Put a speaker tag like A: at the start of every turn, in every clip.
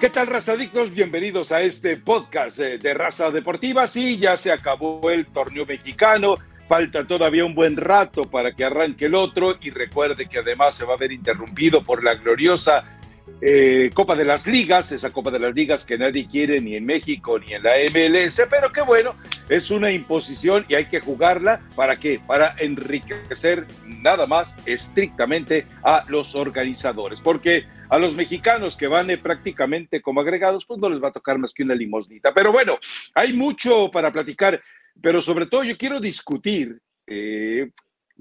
A: ¿Qué tal, razadictos? Bienvenidos a este podcast de, Raza Deportiva. Sí, ya se acabó el torneo mexicano. Falta todavía un buen rato para que arranque el otro y recuerde que además se va a ver interrumpido por la gloriosa eh, Copa de las Ligas, esa Copa de las Ligas que nadie quiere ni en México ni en la MLS, pero que bueno, es una imposición y hay que jugarla para qué? Para enriquecer nada más estrictamente a los organizadores, porque a los mexicanos que van eh, prácticamente como agregados, pues no les va a tocar más que una limosnita. Pero bueno, hay mucho para platicar, pero sobre todo yo quiero discutir eh,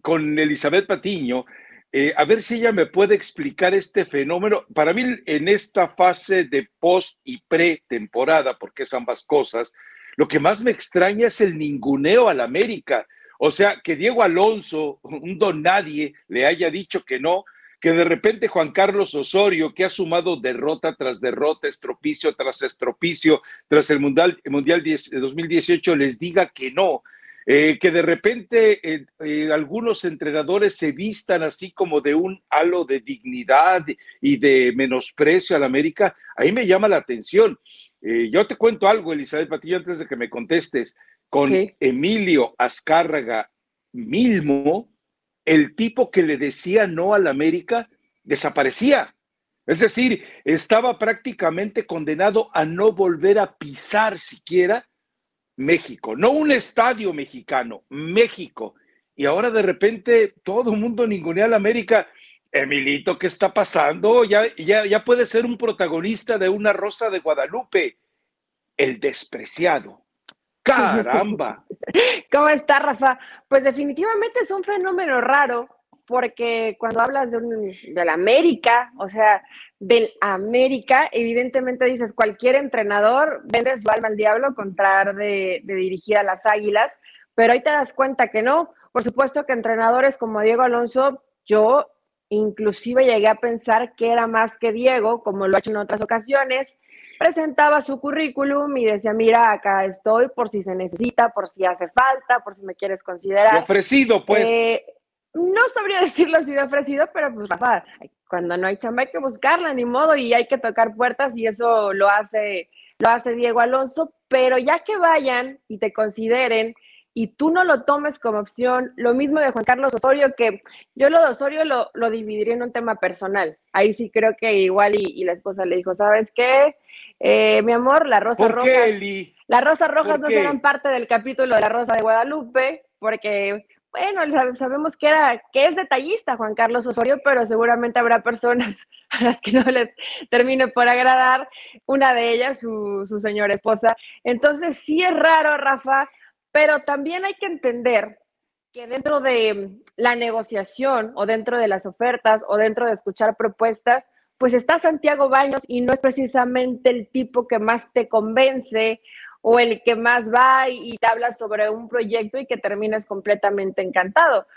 A: con Elizabeth Patiño, eh, a ver si ella me puede explicar este fenómeno. Para mí, en esta fase de post y pre-temporada, porque es ambas cosas, lo que más me extraña es el ninguneo al América. O sea, que Diego Alonso, un don nadie, le haya dicho que no, que de repente Juan Carlos Osorio, que ha sumado derrota tras derrota, estropicio tras estropicio, tras el Mundial, mundial 2018, les diga que no. Eh, que de repente eh, eh, algunos entrenadores se vistan así como de un halo de dignidad y de menosprecio a la América, ahí me llama la atención. yo te cuento algo, Elizabeth Patillo, antes de que me contestes. Con Emilio Azcárraga Milmo, el tipo que le decía no a la América desaparecía. Es decir, estaba prácticamente condenado a no volver a pisar siquiera México, no un estadio mexicano, México. Y ahora de repente todo el mundo ningunea a la América. Emilito, ¿qué está pasando? Ya, ya, ya puede ser un protagonista de una Rosa de Guadalupe. El despreciado. Caramba.
B: ¿Cómo está, Rafa? Pues definitivamente es un fenómeno raro, porque cuando hablas de, un, la América, o sea, del América, evidentemente dices, cualquier entrenador vende su alma al diablo con de, de dirigir a las Águilas, pero ahí te das cuenta que no. Por supuesto que entrenadores como Diego Alonso, yo inclusive llegué a pensar que era más que Diego, como lo ha hecho en otras ocasiones, presentaba su currículum y decía, mira, acá estoy por si se necesita, por si hace falta, por si me quieres considerar.
A: ofrecido, pues.
B: Eh, no sabría decirlo si de ofrecido, pero pues Rafa, cuando no hay chamba hay que buscarla, ni modo, y hay que tocar puertas y eso lo hace, lo hace Diego Alonso, pero ya que vayan y te consideren y tú no lo tomes como opción, lo mismo de Juan Carlos Osorio, que yo lo de Osorio lo, lo dividiría en un tema personal. Ahí sí creo que igual y, la esposa le dijo, ¿sabes qué? Eh, mi amor, la Rosa Rojas. Las Rosas Rojas no serán parte del capítulo de la Rosa de Guadalupe, porque bueno, sabemos que era, que es detallista Juan Carlos Osorio, pero seguramente habrá personas a las que no les termine por agradar, una de ellas, su, su señora esposa. Entonces, sí es raro, Rafa, pero también hay que entender que dentro de la negociación o dentro de las ofertas o dentro de escuchar propuestas, pues está Santiago Baños y no es precisamente el tipo que más te convence o el que más va y, te habla sobre un proyecto y que terminas completamente encantado.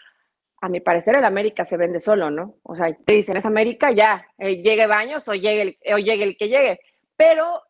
B: A mi parecer, el América se vende solo, ¿no? O sea, te dicen, es América, ya, eh, llegue Baños o llegue, el, o llegue el que llegue. Pero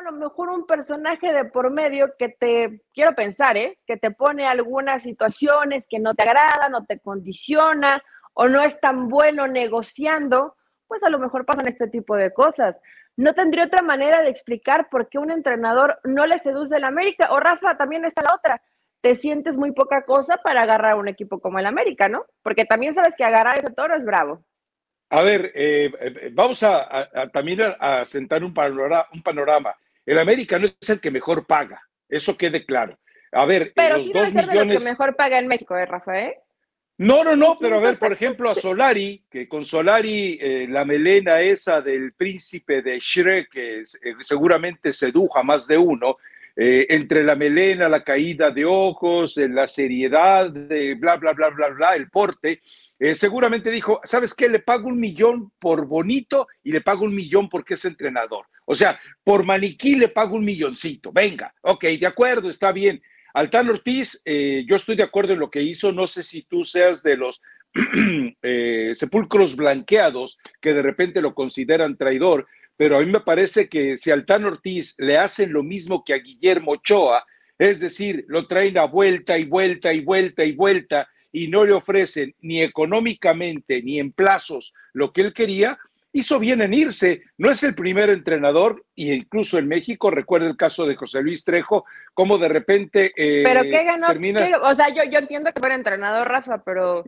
B: a lo mejor un personaje de por medio que te, quiero pensar, ¿eh? Que te pone algunas situaciones que no te agradan o te condiciona o no es tan bueno negociando, pues a lo mejor pasan este tipo de cosas. No tendría otra manera de explicar por qué un entrenador no le seduce el América. O Rafa, también está la otra. Te sientes muy poca cosa para agarrar un equipo como el América, ¿no? Porque también sabes que agarrar ese toro es bravo.
A: A ver, eh, eh, vamos a, también a, sentar un panorama, un panorama. El América no es el que mejor paga, eso quede claro. A ver,
B: pero los sí dos debe ser de que mejor paga en México, ¿eh, Rafael?
A: No, no, no, pero a ver, por ejemplo, a Solari, que con Solari eh, la melena esa del príncipe de Shrek, que eh, seguramente seduja más de uno, eh, entre la melena, la caída de ojos, la seriedad, de bla, bla, bla, bla, bla, el porte, seguramente dijo, ¿sabes qué? Le pago un millón por bonito y le pago un millón porque es entrenador. O sea, por maniquí le pago un milloncito. Venga, ok, de acuerdo, está bien. Altán Ortiz, eh, yo estoy de acuerdo en lo que hizo, no sé si tú seas de los eh, sepulcros blanqueados que de repente lo consideran traidor, pero a mí me parece que si Altán Ortiz le hacen lo mismo que a Guillermo Ochoa, es decir, lo traen a vuelta y vuelta y vuelta y vuelta y no le ofrecen ni económicamente ni en plazos lo que él quería, hizo bien en irse. No es el primer entrenador, y incluso en México, recuerda el caso de José Luis Trejo, como de repente.
B: Eh, pero ¿qué ganó? O sea, yo, yo entiendo que fuera entrenador, Rafa, pero.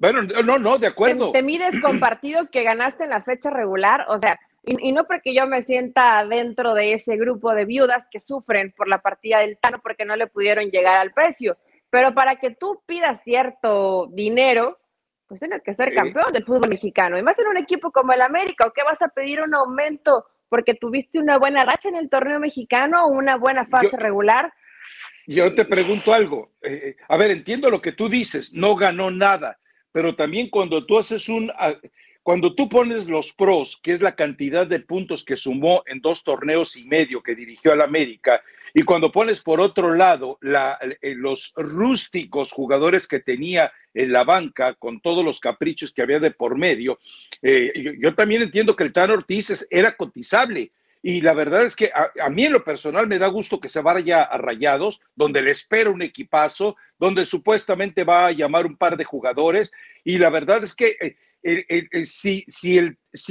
A: Bueno, no, no, de acuerdo.
B: Te, mides con partidos que ganaste en la fecha regular, o sea, y, y, no porque yo me sienta dentro de ese grupo de viudas que sufren por la partida del Tano porque no le pudieron llegar al precio, pero para que tú pidas cierto dinero, pues tienes que ser campeón del fútbol mexicano. Y más en un equipo como el América, ¿o qué vas a pedir un aumento porque tuviste una buena racha en el torneo mexicano o una buena fase regular?
A: Yo te pregunto algo. Eh, eh, a ver, entiendo lo que tú dices, no ganó nada, pero también cuando tú haces un, ah, cuando tú pones los pros, que es la cantidad de puntos que sumó en dos torneos y medio que dirigió al América, y cuando pones por otro lado eh, los rústicos jugadores que tenía en la banca, con todos los caprichos que había de por medio, eh, yo, también entiendo que el Tan Ortiz era cotizable. Y la verdad es que a, mí en lo personal me da gusto que se vaya a Rayados, donde le espera un equipazo, donde supuestamente va a llamar un par de jugadores. Y la verdad es que eh, si,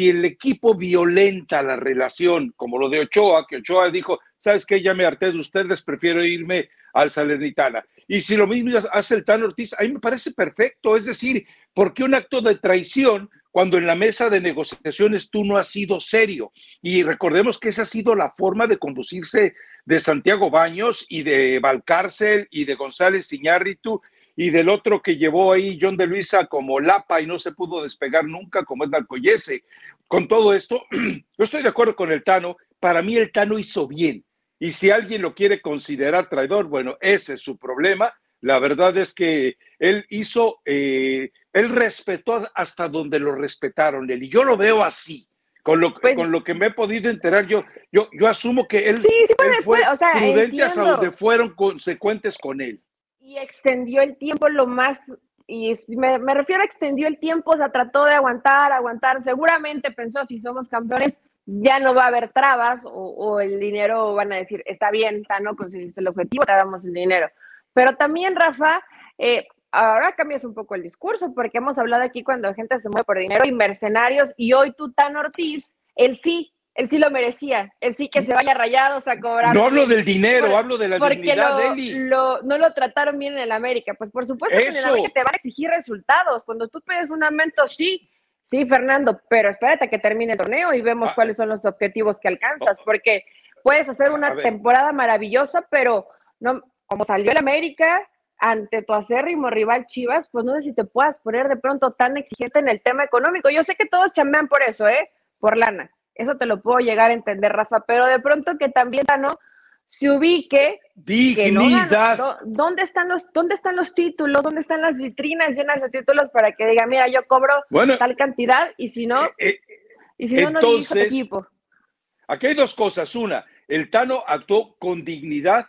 A: el equipo violenta la relación, como lo de Ochoa, que Ochoa dijo, ¿sabes qué? Ya me harté de ustedes, prefiero irme al Salernitana. Y si lo mismo hace el Tan Ortiz, a mí me parece perfecto. Es decir, ¿por qué un acto de traición cuando en la mesa de negociaciones tú no has sido serio? Y recordemos que esa ha sido la forma de conducirse de Santiago Baños y de Valcárcel y de González Iñárritu y del otro que llevó ahí John de Luisa como Lapa y no se pudo despegar nunca, como es Narcoyese. Con todo esto, yo estoy de acuerdo con el Tano. Para mí el Tano hizo bien. Y si alguien lo quiere considerar traidor, bueno, ese es su problema. La verdad es que él hizo, eh, él respetó hasta donde lo respetaron él. Y yo lo veo así. Con lo, pues con lo que me he podido enterar, yo, yo, yo asumo que él, fue prudente hasta donde fueron consecuentes con él
B: y extendió el tiempo lo más, y me, refiero a extendió el tiempo, o sea, trató de aguantar, aguantar, seguramente pensó, si somos campeones, ya no va a haber trabas o, el dinero van a decir, está bien, no conseguiste el objetivo, te damos el dinero. Pero también, Rafa, eh, ahora cambias un poco el discurso, porque hemos hablado aquí cuando la gente se mueve por dinero y mercenarios, y hoy tú, Tan Ortiz, él sí él sí lo merecía, él sí que se vaya rayados a cobrar.
A: No hablo del dinero, hablo de la dignidad de
B: Eli. no lo trataron bien en el América. Pues por supuesto que en el América te van a exigir resultados. Cuando tú pides un aumento, sí, sí, Fernando, pero espérate a que termine el torneo y vemos ah, cuáles son los objetivos que alcanzas, oh. porque puedes hacer una temporada maravillosa, pero no, como salió el América ante tu acérrimo rival Chivas, pues no sé si te puedas poner de pronto tan exigente en el tema económico. Yo sé que todos chambean por eso, ¿eh? Por lana eso te lo puedo llegar a entender, Rafa, pero de pronto que también no se ubique.
A: Dignidad.
B: ¿Dónde están los, dónde están los títulos? ¿Dónde están las vitrinas llenas de títulos para que diga, mira, yo cobro tal cantidad y si no, eh, eh, y si no, no dirijo equipo?
A: Aquí hay dos cosas. Una, el Tano actuó con dignidad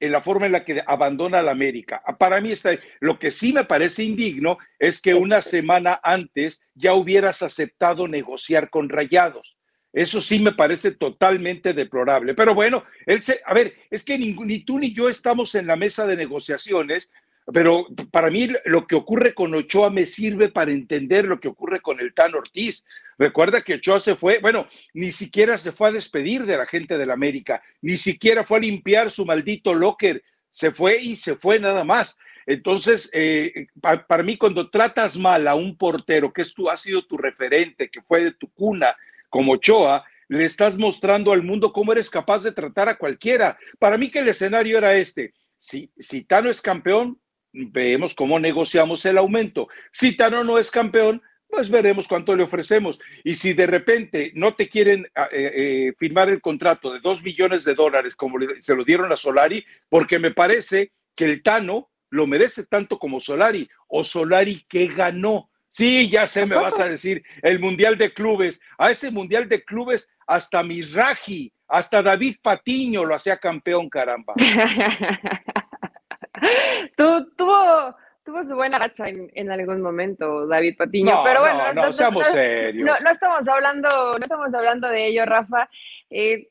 A: en la forma en la que abandona la América. Para mí está, lo que sí me parece indigno es que una semana antes ya hubieras aceptado negociar con Rayados. Eso sí me parece totalmente deplorable. Pero bueno, él se, a ver, es que ni, tú ni yo estamos en la mesa de negociaciones, pero para mí lo que ocurre con Ochoa me sirve para entender lo que ocurre con el Tan Ortiz. Recuerda que Ochoa se fue, bueno, ni siquiera se fue a despedir de la gente de la América, ni siquiera fue a limpiar su maldito locker, se fue y se fue nada más. Entonces, eh, para, mí, cuando tratas mal a un portero que es tu, ha sido tu referente, que fue de tu cuna, como Ochoa, le estás mostrando al mundo cómo eres capaz de tratar a cualquiera. Para mí que el escenario era este. Si, Tano es campeón, vemos cómo negociamos el aumento. Si Tano no es campeón, pues veremos cuánto le ofrecemos. Y si de repente no te quieren ah, eh, eh, firmar el contrato de dos millones de dólares como se lo dieron a Solari, porque me parece que el Tano lo merece tanto como Solari, o Solari que ganó. Sí, ya sé, me vas a decir, el Mundial de Clubes. A ese Mundial de Clubes, hasta Mirraji, hasta David Patiño lo hacía campeón, caramba.
B: tuvo, tuvo su buena racha en, algún momento, David Patiño. pero bueno,
A: no, no, seamos serios.
B: No, estamos hablando, no estamos hablando de ello, Rafa. Eh,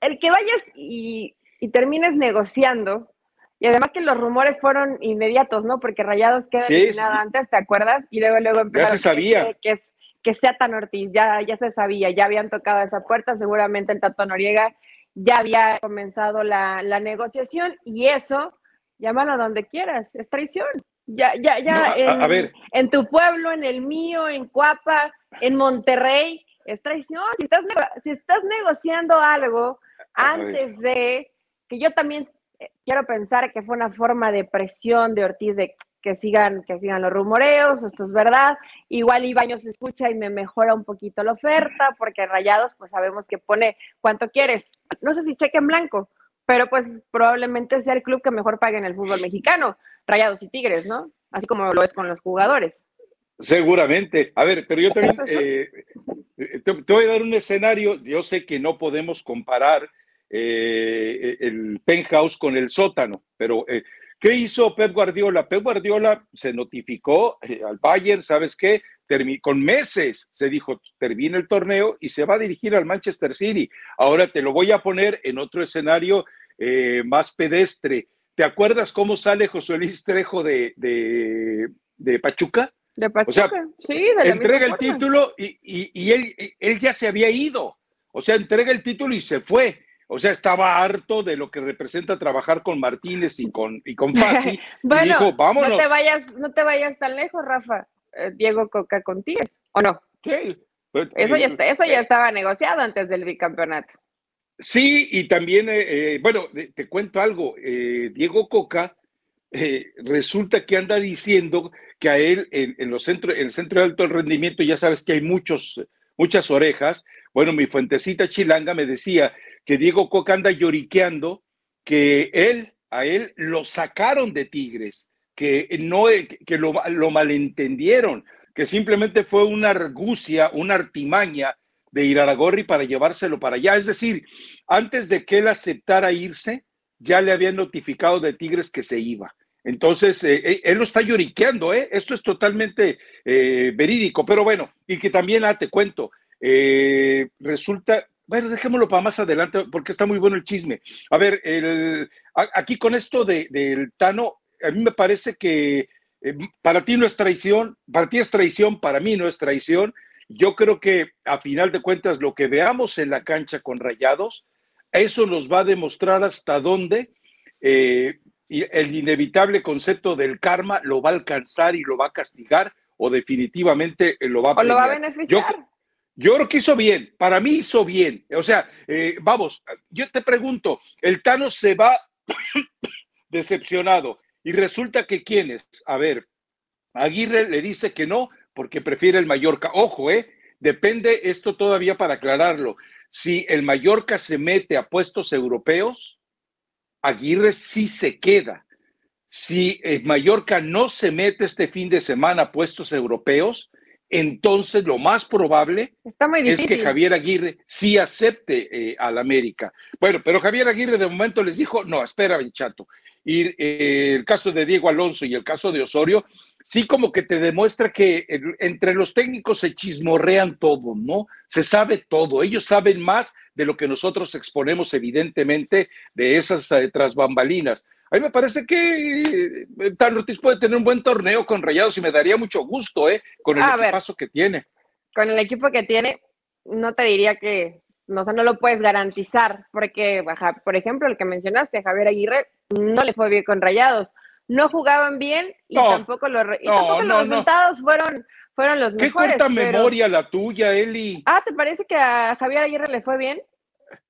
B: el que vayas y, y termines negociando y además que los rumores fueron inmediatos, ¿no? Porque Rayados queda eliminado antes, ¿te acuerdas? Y luego luego
A: empezaron ya se sabía.
B: Que, que sea tan Ortiz, ya, ya se sabía, ya habían tocado esa puerta, seguramente el Tato Noriega ya había comenzado la, negociación y eso, llámalo donde quieras, es traición. Ya, ya, ya, en, ver. en tu pueblo, en el mío, en Cuapa, en Monterrey, es traición. Si estás, si estás negociando algo antes de, que yo también quiero pensar que fue una forma de presión de Ortiz de que sigan, que sigan los rumoreos, esto es verdad. Igual Ibaños escucha y me mejora un poquito la oferta, porque Rayados, pues sabemos que pone cuánto quieres. No sé si cheque en blanco, pero pues probablemente sea el club que mejor pague en el fútbol mexicano, Rayados y Tigres, ¿no? Así como lo es con los jugadores.
A: Seguramente. A ver, pero yo también eh, te, voy a dar un escenario. Yo sé que no podemos comparar eh, el penthouse con el sótano, pero eh, ¿Qué hizo Pep Guardiola? Pep Guardiola se notificó eh, al Bayern, ¿sabes qué? con meses se dijo, termina el torneo y se va a dirigir al Manchester City. Ahora te lo voy a poner en otro escenario eh, más pedestre. ¿Te acuerdas cómo sale José Luis Trejo de, de, Pachuca?
B: De Pachuca, sí.
A: De entrega el título y, y, él, él ya se había ido. O sea, entrega el título y se fue. O sea, estaba harto de lo que representa trabajar con Martínez y con, y con Fasi.
B: bueno, y dijo, vámonos. No te, vayas, no te vayas tan lejos, Rafa. Eh, Diego Coca contigo, ¿o no?
A: Sí.
B: Pues, eso ya, eh, eso ya eh, estaba negociado antes del bicampeonato.
A: Sí, y también, bueno, te cuento algo. Diego Coca resulta que anda diciendo que a él en, los centros, en el centro de alto rendimiento, ya sabes que hay muchos, muchas orejas. Bueno, mi fuentecita chilanga me decía que Diego Coca anda lloriqueando, que él, a él lo sacaron de Tigres, que, no, que lo, malentendieron, que simplemente fue una argucia, una artimaña de Iraragorri para llevárselo para allá. Es decir, antes de que él aceptara irse, ya le habían notificado de Tigres que se iba. Entonces, eh, eh, él lo está lloriqueando, ¿eh? Esto es totalmente eh, verídico, pero bueno, y que también, ah, te cuento, resulta bueno, dejémoslo para más adelante porque está muy bueno el chisme. A ver, el, aquí con esto de, del Tano, a mí me parece que eh, para ti no es traición, para ti es traición, para mí no es traición. Yo creo que a final de cuentas lo que veamos en la cancha con Rayados, eso nos va a demostrar hasta dónde eh, el inevitable concepto del karma lo va a alcanzar y lo va a castigar o definitivamente lo va a,
B: o lo va a beneficiar.
A: Yo creo que hizo bien, para mí hizo bien. O sea, eh, vamos, yo te pregunto, el Tano se va decepcionado y resulta que quién es, a ver, Aguirre le dice que no porque prefiere el Mallorca. Ojo, eh, depende esto todavía para aclararlo. Si el Mallorca se mete a puestos europeos, Aguirre sí se queda. Si el Mallorca no se mete este fin de semana a puestos europeos, entonces lo más probable es que Javier Aguirre sí acepte eh, al América. Bueno, pero Javier Aguirre de momento les dijo, no, espera, chato. Y eh, el caso de Diego Alonso y el caso de Osorio, sí como que te demuestra que entre los técnicos se chismorrean todo, ¿no? Se sabe todo, ellos saben más de lo que nosotros exponemos evidentemente de esas eh, tras bambalinas. A mí me parece que eh, Tan Ortiz puede tener un buen torneo con Rayados y me daría mucho gusto, ¿eh? Con el equipazo que tiene.
B: Con el equipo que tiene, no te diría que, no, no lo puedes garantizar, porque, por ejemplo, el que mencionaste, Javier Aguirre, no le fue bien con Rayados. No jugaban bien y tampoco, los, resultados fueron, fueron los mejores.
A: Qué corta memoria la tuya, Eli.
B: Ah, ¿te parece que a Javier Aguirre le fue bien?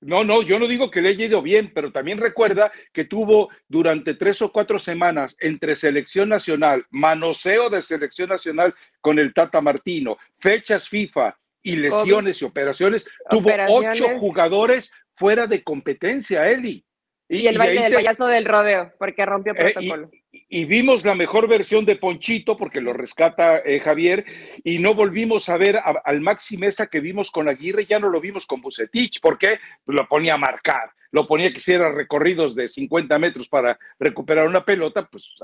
A: No, no, yo no digo que le haya ido bien, pero también recuerda que tuvo durante tres o cuatro semanas entre selección nacional, manoseo de selección nacional con el Tata Martino, fechas FIFA y lesiones y operaciones, tuvo ocho jugadores fuera de competencia, Eli.
B: Y, el baile del payaso del rodeo, porque rompió eh, protocolo.
A: Y, vimos la mejor versión de Ponchito, porque lo rescata eh, Javier, y no volvimos a ver al Maxi Mesa que vimos con Aguirre, ya no lo vimos con Bucetich, porque pues, lo ponía a marcar, lo ponía que hiciera recorridos de 50 metros para recuperar una pelota, pues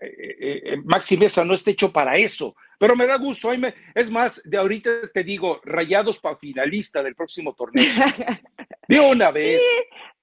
A: eh, Maxi Mesa no está hecho para eso. Pero me da gusto, es más, de ahorita te digo, rayados para finalista del próximo torneo. De una vez.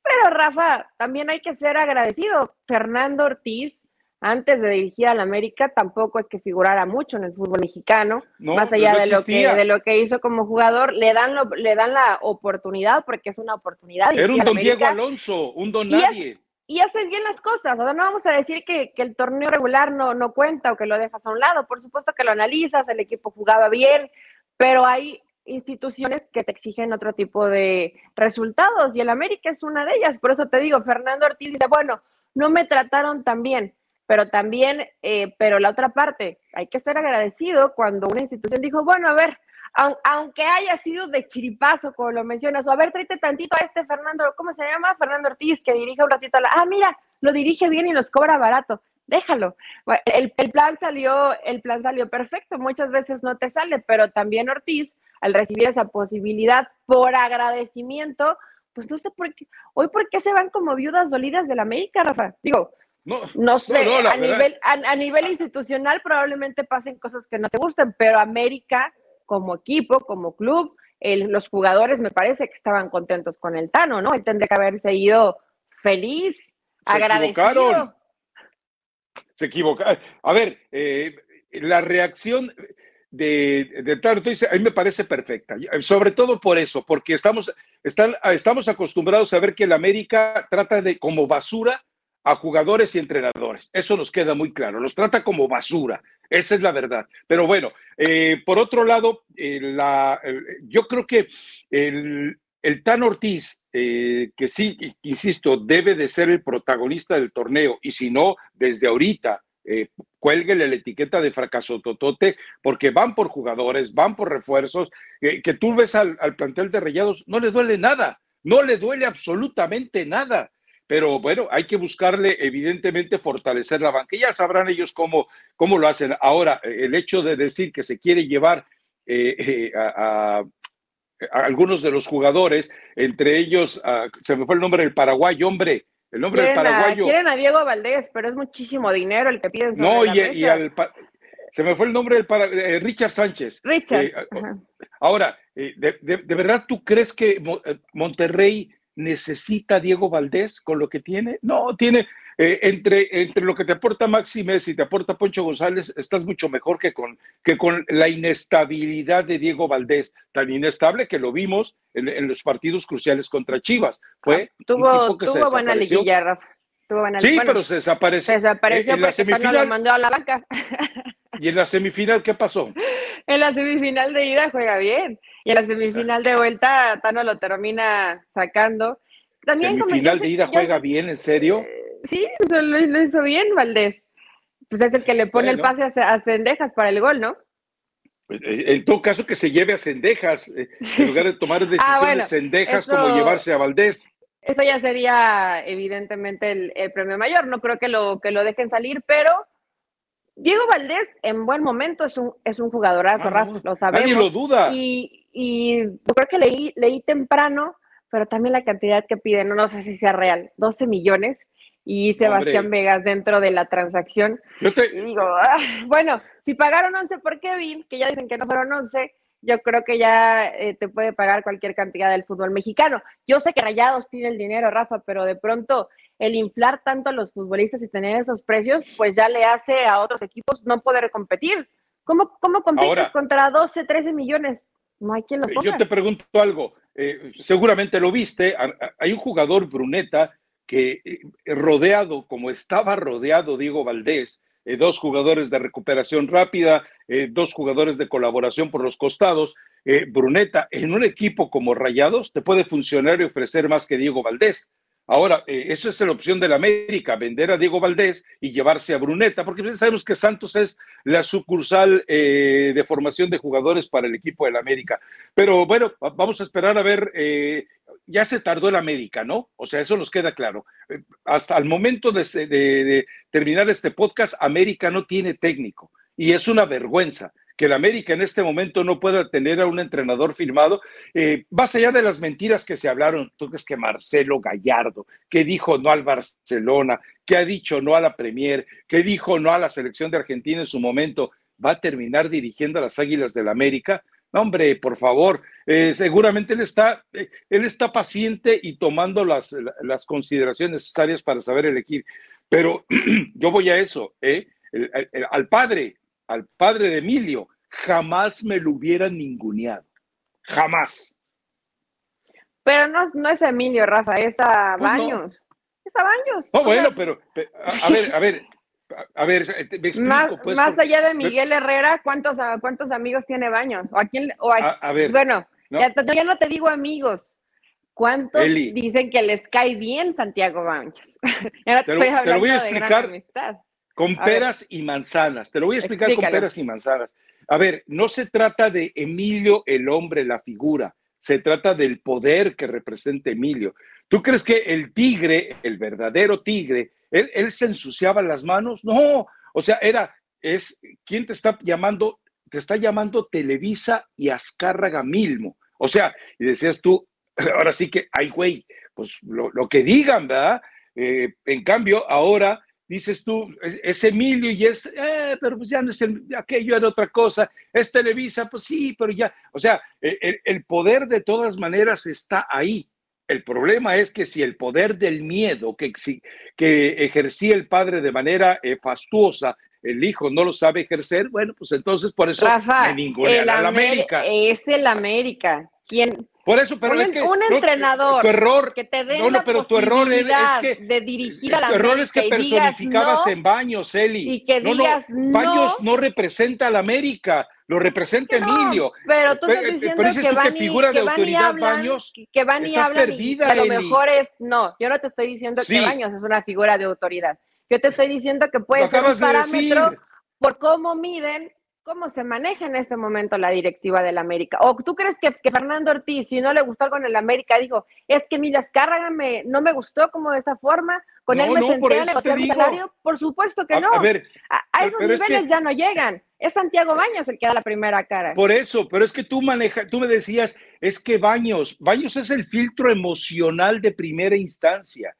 B: Pero Rafa, también hay que ser agradecido. Fernando Ortiz antes de dirigir al América tampoco es que figurara mucho en el fútbol mexicano, más allá de lo que de lo que hizo como jugador, le dan le dan la oportunidad porque es una oportunidad.
A: Era un don Diego Alonso, un don nadie.
B: y hace bien las cosas, no vamos a decir que, el torneo regular no, no cuenta o que lo dejas a un lado, por supuesto que lo analizas, el equipo jugaba bien, pero hay instituciones que te exigen otro tipo de resultados y el América es una de ellas, por eso te digo, Fernando Ortiz dice, bueno, no me trataron tan bien, pero también, eh, pero la otra parte, hay que estar agradecido cuando una institución dijo, bueno, a ver, aunque haya sido de chiripazo, como lo mencionas, o a ver, tráete tantito a este Fernando, ¿cómo se llama? Fernando Ortiz, que dirige un ratito a la, ah, mira, lo dirige bien y nos cobra barato, déjalo. el, el, plan salió, el plan salió perfecto, muchas veces no te sale, pero también Ortiz, al recibir esa posibilidad por agradecimiento, pues no sé por qué, hoy por qué se van como viudas dolidas de la América, Rafa. Digo, no, sé, a, nivel, a, nivel institucional probablemente pasen cosas que no te gusten, pero América como equipo, como club, los jugadores me parece que estaban contentos con el Tano, ¿no? Él tendría que haberse ido feliz, se agradecido. Equivocaron.
A: Se equivocaron. A ver, eh, la reacción de, de Tano, a mí me parece perfecta, sobre todo por eso, porque estamos, están, estamos acostumbrados a ver que el América trata de como basura a jugadores y entrenadores. Eso nos queda muy claro. Los trata como basura. Esa es la verdad. Pero bueno, eh, por otro lado, eh, la, yo creo que el, el Tan Ortiz, eh, que sí, insisto, debe de ser el protagonista del torneo, y si no, desde ahorita, eh, cuélguele la etiqueta de fracaso totote, porque van por jugadores, van por refuerzos, que tú ves al, al plantel de Rayados, no le duele nada, no le duele absolutamente nada pero bueno, hay que buscarle, evidentemente, fortalecer la banca. Ya sabrán ellos cómo, cómo lo hacen. Ahora, el hecho de decir que se quiere llevar eh, eh, a, algunos de los jugadores, entre ellos, se me fue el nombre del paraguayo, hombre, el nombre del paraguayo.
B: quieren a Diego Valdés, pero es muchísimo dinero el que piden.
A: no, y, al, se me fue el nombre del para, eh, Richard Sánchez.
B: Richard.
A: ahora, de, de, verdad tú crees que Monterrey necesita Diego Valdés con lo que tiene? No, tiene, eh, entre, entre lo que te aporta Maxi Messi y te aporta Poncho González, estás mucho mejor que con, que con la inestabilidad de Diego Valdés, tan inestable que lo vimos en, los partidos cruciales contra Chivas. Fue
B: ah, tuvo, tuvo buena liguilla, Rafa.
A: Sí, pero se desapareció.
B: Se desapareció en porque la lo mandó a la banca.
A: ¿Y en la semifinal qué pasó?
B: En la semifinal de ida juega bien. Y en la semifinal de vuelta Tano lo termina sacando.
A: También semifinal de ida juega bien, ¿en serio?
B: Eh, sí, lo, hizo bien Valdés. Pues es el que le pone el pase a, Cendejas para el gol, ¿no?
A: Pues, eh, en todo caso que se lleve a Cendejas, eh, en lugar de tomar ah, decisiones Cendejas como llevarse a Valdés.
B: Eso ya sería evidentemente el, el, premio mayor. No creo que lo, que lo dejen salir, pero Diego Valdés en buen momento es un, es un jugadorazo, ah, lo sabemos.
A: Nadie lo duda.
B: Y, y yo creo que leí, leí temprano, pero también la cantidad que piden, no, no sé si sea real, 12 millones y Sebastián Vegas dentro de la transacción.
A: Yo te...
B: digo, ah, bueno, si pagaron 11 por Kevin, que ya dicen que no fueron 11, yo creo que ya eh, te puede pagar cualquier cantidad del fútbol mexicano. Yo sé que Rayados tiene el dinero, Rafa, pero de pronto el inflar tanto a los futbolistas y tener esos precios, pues ya le hace a otros equipos no poder competir. ¿Cómo, cómo compites contra 12, 13 millones? No hay quien lo ponga.
A: Yo te pregunto algo, eh, seguramente lo viste, hay un jugador Bruneta que eh, rodeado, como estaba rodeado Diego Valdés, eh, dos jugadores de recuperación rápida, dos jugadores de colaboración por los costados, Bruneta en un equipo como Rayados te puede funcionar y ofrecer más que Diego Valdés. Ahora, eh, eso es la opción de la América, vender a Diego Valdés y llevarse a Bruneta, porque sabemos que Santos es la sucursal eh, de formación de jugadores para el equipo de la América. Pero bueno, vamos a esperar a ver, eh, ya se tardó el América, ¿no? O sea, eso nos queda claro. hasta el momento de terminar este podcast, América no tiene técnico y es una vergüenza que el América en este momento no pueda tener a un entrenador firmado, eh, más allá de las mentiras que se hablaron, tú crees que Marcelo Gallardo, que dijo no al Barcelona, que ha dicho no a la Premier, que dijo no a la selección de Argentina en su momento, va a terminar dirigiendo a las Águilas del América. No, hombre, por favor, eh, seguramente él está, eh, él está paciente y tomando las, las consideraciones necesarias para saber elegir. Pero yo voy a eso, ¿eh? al padre, al padre de Emilio, jamás me lo hubiera ninguneado. Jamás.
B: Pero no, no es Emilio, Rafa, es a pues Baños. Es a Baños.
A: No, bueno, pero, a, ver, a ver, a ver, me explico,
B: más, pues, más allá de Miguel Herrera, ¿cuántos, cuántos amigos tiene Baños? ¿O a quién? O a, ver, bueno, Ya, no te digo amigos. ¿Cuántos dicen que les cae bien Santiago Baños?
A: te, lo, voy a explicar con peras y manzanas. Te lo voy a explicar con peras y manzanas. A ver, no se trata de Emilio el hombre, la figura se trata del poder que representa Emilio. ¿Tú crees que el tigre, el verdadero tigre, él, se ensuciaba las manos? No, o sea, era, es, ¿quién te está llamando? Te está llamando Televisa y Azcárraga Milmo. O sea, y decías tú, ahora sí que, ay, güey, pues lo, que digan, ¿verdad? Eh, en cambio, ahora dices tú, es, Emilio y es, eh, pero pues ya no es aquello era otra cosa, es Televisa, pues sí, pero ya, o sea, el, poder de todas maneras está ahí. El problema es que si el poder del miedo que, que ejercía el padre de manera eh, fastuosa, el hijo no lo sabe ejercer, bueno, pues entonces por eso
B: Rafa, me la América. Es el América. ¿Quién,
A: por eso, pero
B: un,
A: es que
B: un entrenador
A: tu error,
B: que te dé la pero tu error es que de dirigir a la
A: tu error es que personificabas en Baños, Eli.
B: Y que digas no,
A: Baños no representa a la América, lo representa Emilio.
B: Pero tú estás diciendo que, van y, figura de autoridad Baños, que van y hablan perdida, y a lo mejor es no, yo no te estoy diciendo que Baños es una figura de autoridad. Yo te estoy diciendo que puede ser un parámetro por cómo miden cómo se maneja en este momento la directiva del América. ¿O tú crees que, Fernando Ortiz, si no le gustó algo en el América, dijo, es que mi descarga me, no me gustó como de esta forma, con él me senté a negociar mi salario? Por supuesto que no. A, ver, a, esos niveles ya no llegan. Es Santiago Baños el que da la primera cara.
A: Por eso, pero es que tú manejas, tú me decías, es que Baños, Baños es el filtro emocional de primera instancia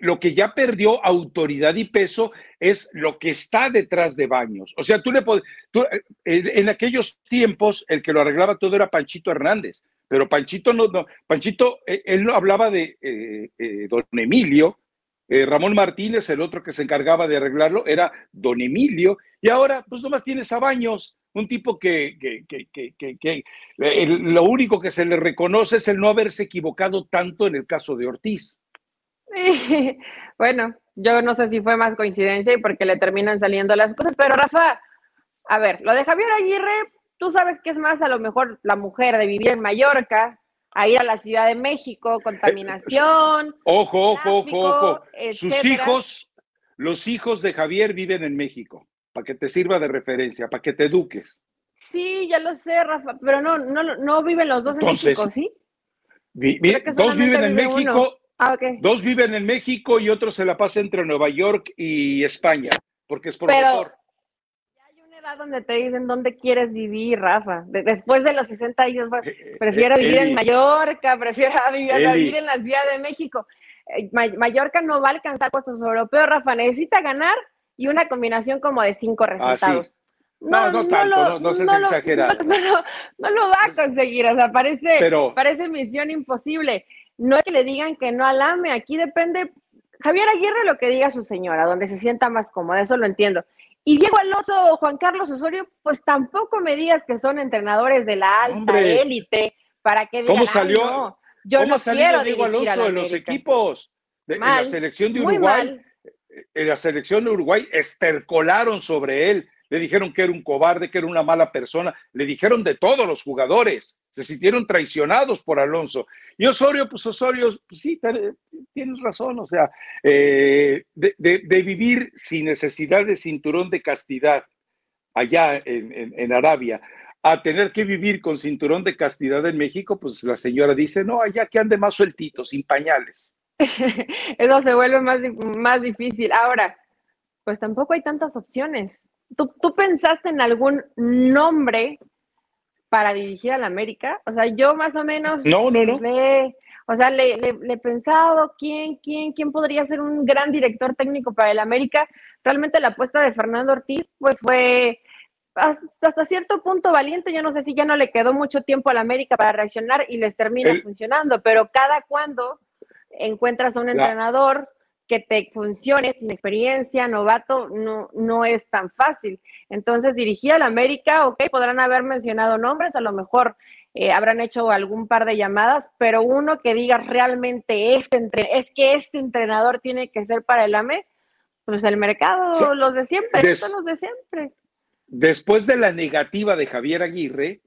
A: lo que ya perdió autoridad y peso es lo que está detrás de Baños. O sea, tú le puedes, en, aquellos tiempos el que lo arreglaba todo era Panchito Hernández, pero Panchito no, Panchito, eh, él no hablaba de eh, eh, don Emilio, Ramón Martínez, el otro que se encargaba de arreglarlo, era don Emilio, y ahora pues nomás tienes a Baños, un tipo que, que lo único que se le reconoce es el no haberse equivocado tanto en el caso de Ortiz.
B: bueno, yo no sé si fue más coincidencia y porque le terminan saliendo las cosas, pero Rafa, a ver, lo de Javier Aguirre, tú sabes que es más a lo mejor la mujer de vivir en Mallorca, a ir a la Ciudad de México, contaminación.
A: ojo, ojo, ojo, ojo. Sus hijos, los hijos de Javier viven en México, para que te sirva de referencia, para que te eduques.
B: Sí, ya lo sé, Rafa, pero no, no, no viven los dos en México, ¿sí?
A: dos viven en México
B: Ah,
A: Dos viven en México y otro se la pasa entre Nueva York y España, porque es por Pero
B: hay una edad donde te dicen dónde quieres vivir, Rafa. después de los 60 años, eh, eh, prefiero vivir en Mallorca, prefiero vivir, en la Ciudad de México. Eh, Mallorca no va a alcanzar puestos europeos, Rafa. Necesita ganar y una combinación como de cinco ah, resultados.
A: No, no, tanto, no, seas exagerado.
B: No, lo va a conseguir, o sea, parece, parece misión imposible no es que le digan que no alame, aquí depende, Javier Aguirre lo que diga su señora, donde se sienta más cómoda, eso lo entiendo. Y Diego Alonso o Juan Carlos Osorio, pues tampoco me digas que son entrenadores de la alta élite para que
A: digan, ¿Cómo salió? yo ¿cómo no quiero Diego Alonso en los equipos? De, en la selección de Uruguay, en la selección de Uruguay estercolaron sobre él le dijeron que era un cobarde, que era una mala persona, le dijeron de todos los jugadores, se sintieron traicionados por Alonso. Y Osorio, pues Osorio, pues sí, tienes razón, o sea, eh, de, vivir sin necesidad de cinturón de castidad allá en, Arabia, a tener que vivir con cinturón de castidad en México, pues la señora dice, no, allá que ande más sueltito, sin pañales.
B: Eso se vuelve más, más difícil. Ahora, pues tampoco hay tantas opciones. ¿Tú, pensaste en algún nombre para dirigir a la América? O sea, yo más o menos.
A: No, no, no.
B: o sea, le, he pensado quién, quién, quién podría ser un gran director técnico para el América. Realmente la apuesta de Fernando Ortiz, pues fue hasta cierto punto valiente. Yo no sé si ya no le quedó mucho tiempo a la América para reaccionar y les termina funcionando, pero cada cuando encuentras a un entrenador que te funcione sin experiencia, novato, no, no es tan fácil. Entonces, dirigir al América, ok, podrán haber mencionado nombres, a lo mejor eh, habrán hecho algún par de llamadas, pero uno que diga realmente este es que este entrenador tiene que ser para el AME, pues el mercado, los de siempre, son los de siempre.
A: Después de la negativa de Javier Aguirre,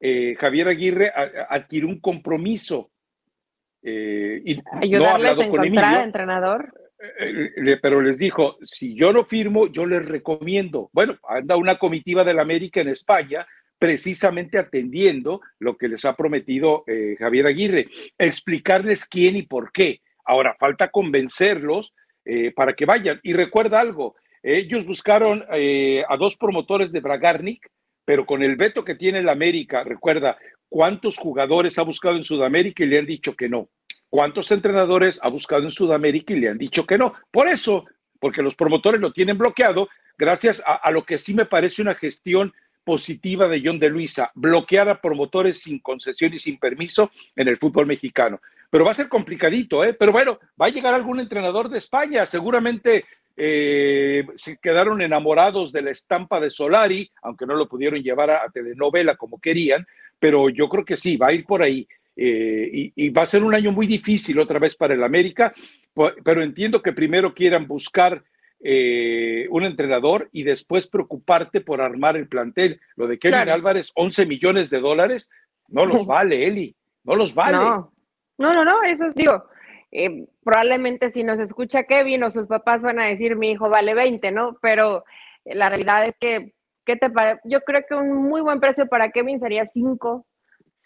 A: eh, Javier Aguirre adquirió un compromiso
B: eh, y Ayudarles no a encontrar entrenador.
A: Eh, pero les dijo, si yo no firmo, yo les recomiendo. Bueno, anda una comitiva de la América en España precisamente atendiendo lo que les ha prometido Javier Aguirre, explicarles quién y por qué. Ahora, falta convencerlos para que vayan. Y recuerda algo, ellos buscaron a dos promotores de Bragarnik, pero con el veto que tiene la América, recuerda, ¿cuántos jugadores ha buscado en Sudamérica y le han dicho que no? ¿Cuántos entrenadores ha buscado en Sudamérica y le han dicho que no? Por eso, porque los promotores lo tienen bloqueado, gracias a, lo que sí me parece una gestión positiva de John de Luisa, bloquear a promotores sin concesión y sin permiso en el fútbol mexicano. Pero va a ser complicadito, ¿eh? Pero bueno, va a llegar algún entrenador de España, seguramente eh, se quedaron enamorados de la estampa de Solari, aunque no lo pudieron llevar a, telenovela como querían, pero yo creo que sí, va a ir por ahí. Eh, y, va a ser un año muy difícil otra vez para el América, pero entiendo que primero quieran buscar eh, un entrenador y después preocuparte por armar el plantel. Lo de Kevin Álvarez, 11 millones de dólares, no los vale, Eli, no los vale.
B: No, no, no, no eso es, digo, eh, probablemente si nos escucha Kevin o sus papás van a decir mi hijo vale 20, ¿no? Pero la realidad es que, ¿qué te parece? Yo creo que un muy buen precio para Kevin sería 5,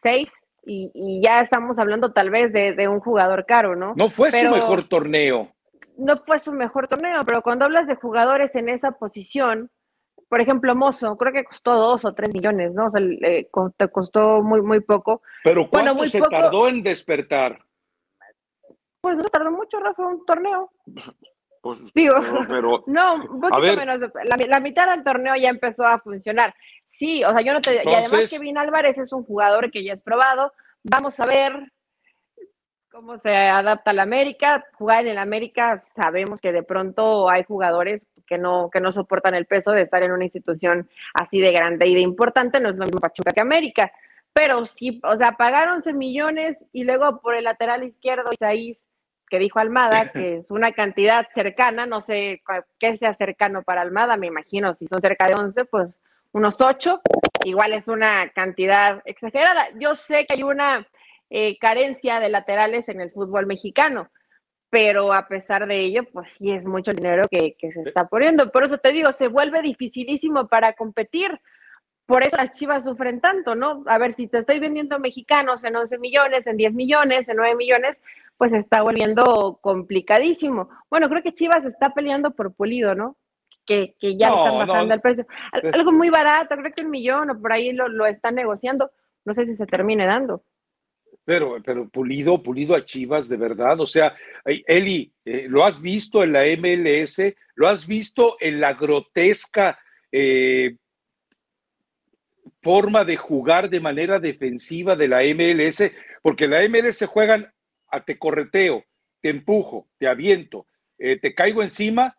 B: 6 y, ya estamos hablando tal vez de, un jugador caro, ¿no?
A: No fue su mejor torneo.
B: No fue su mejor torneo, pero cuando hablas de jugadores en esa posición, por ejemplo, Mozo, creo que costó 2 o 3 millones, ¿no? O sea, te costó muy, muy poco.
A: Pero ¿cuánto se tardó en despertar?
B: Pues no tardó mucho, Rafa, un torneo. Pues, Digo, pero, no, un poquito menos. La, mitad del torneo ya empezó a funcionar. Sí, o sea, yo no te. y además, Kevin Álvarez es un jugador que ya es probado. Vamos a ver cómo se adapta a la América. Jugar en el América, sabemos que de pronto hay jugadores que no, que no soportan el peso de estar en una institución así de grande y de importante. No es lo mismo Pachuca que América. Pero sí, o sea, pagaron 11 millones y luego por el lateral izquierdo, Isaís que dijo Almada, que es una cantidad cercana, no sé qué sea cercano para Almada, me imagino, si son cerca de 11, pues unos 8, igual es una cantidad exagerada. Yo sé que hay una eh, carencia de laterales en el fútbol mexicano, pero a pesar de ello, pues sí es mucho dinero que, que se está poniendo. Por eso te digo, se vuelve dificilísimo para competir. Por eso las Chivas sufren tanto, ¿no? A ver, si te estoy vendiendo mexicanos en 11 millones, en 10 millones, en 9 millones, pues está volviendo complicadísimo. Bueno, creo que Chivas está peleando por Pulido, ¿no? Que, ya están bajando el precio. Algo muy barato, creo que un millón o por ahí lo, lo están negociando. No sé si se termine dando.
A: Pero, pero Pulido, Pulido a Chivas, de verdad. O sea, Eli, eh, ¿lo has visto en la MLS? ¿Lo has visto en la grotesca eh, forma de jugar de manera defensiva de la MLS? Porque la MLS juegan a te correteo, te empujo, te aviento, eh, te caigo encima,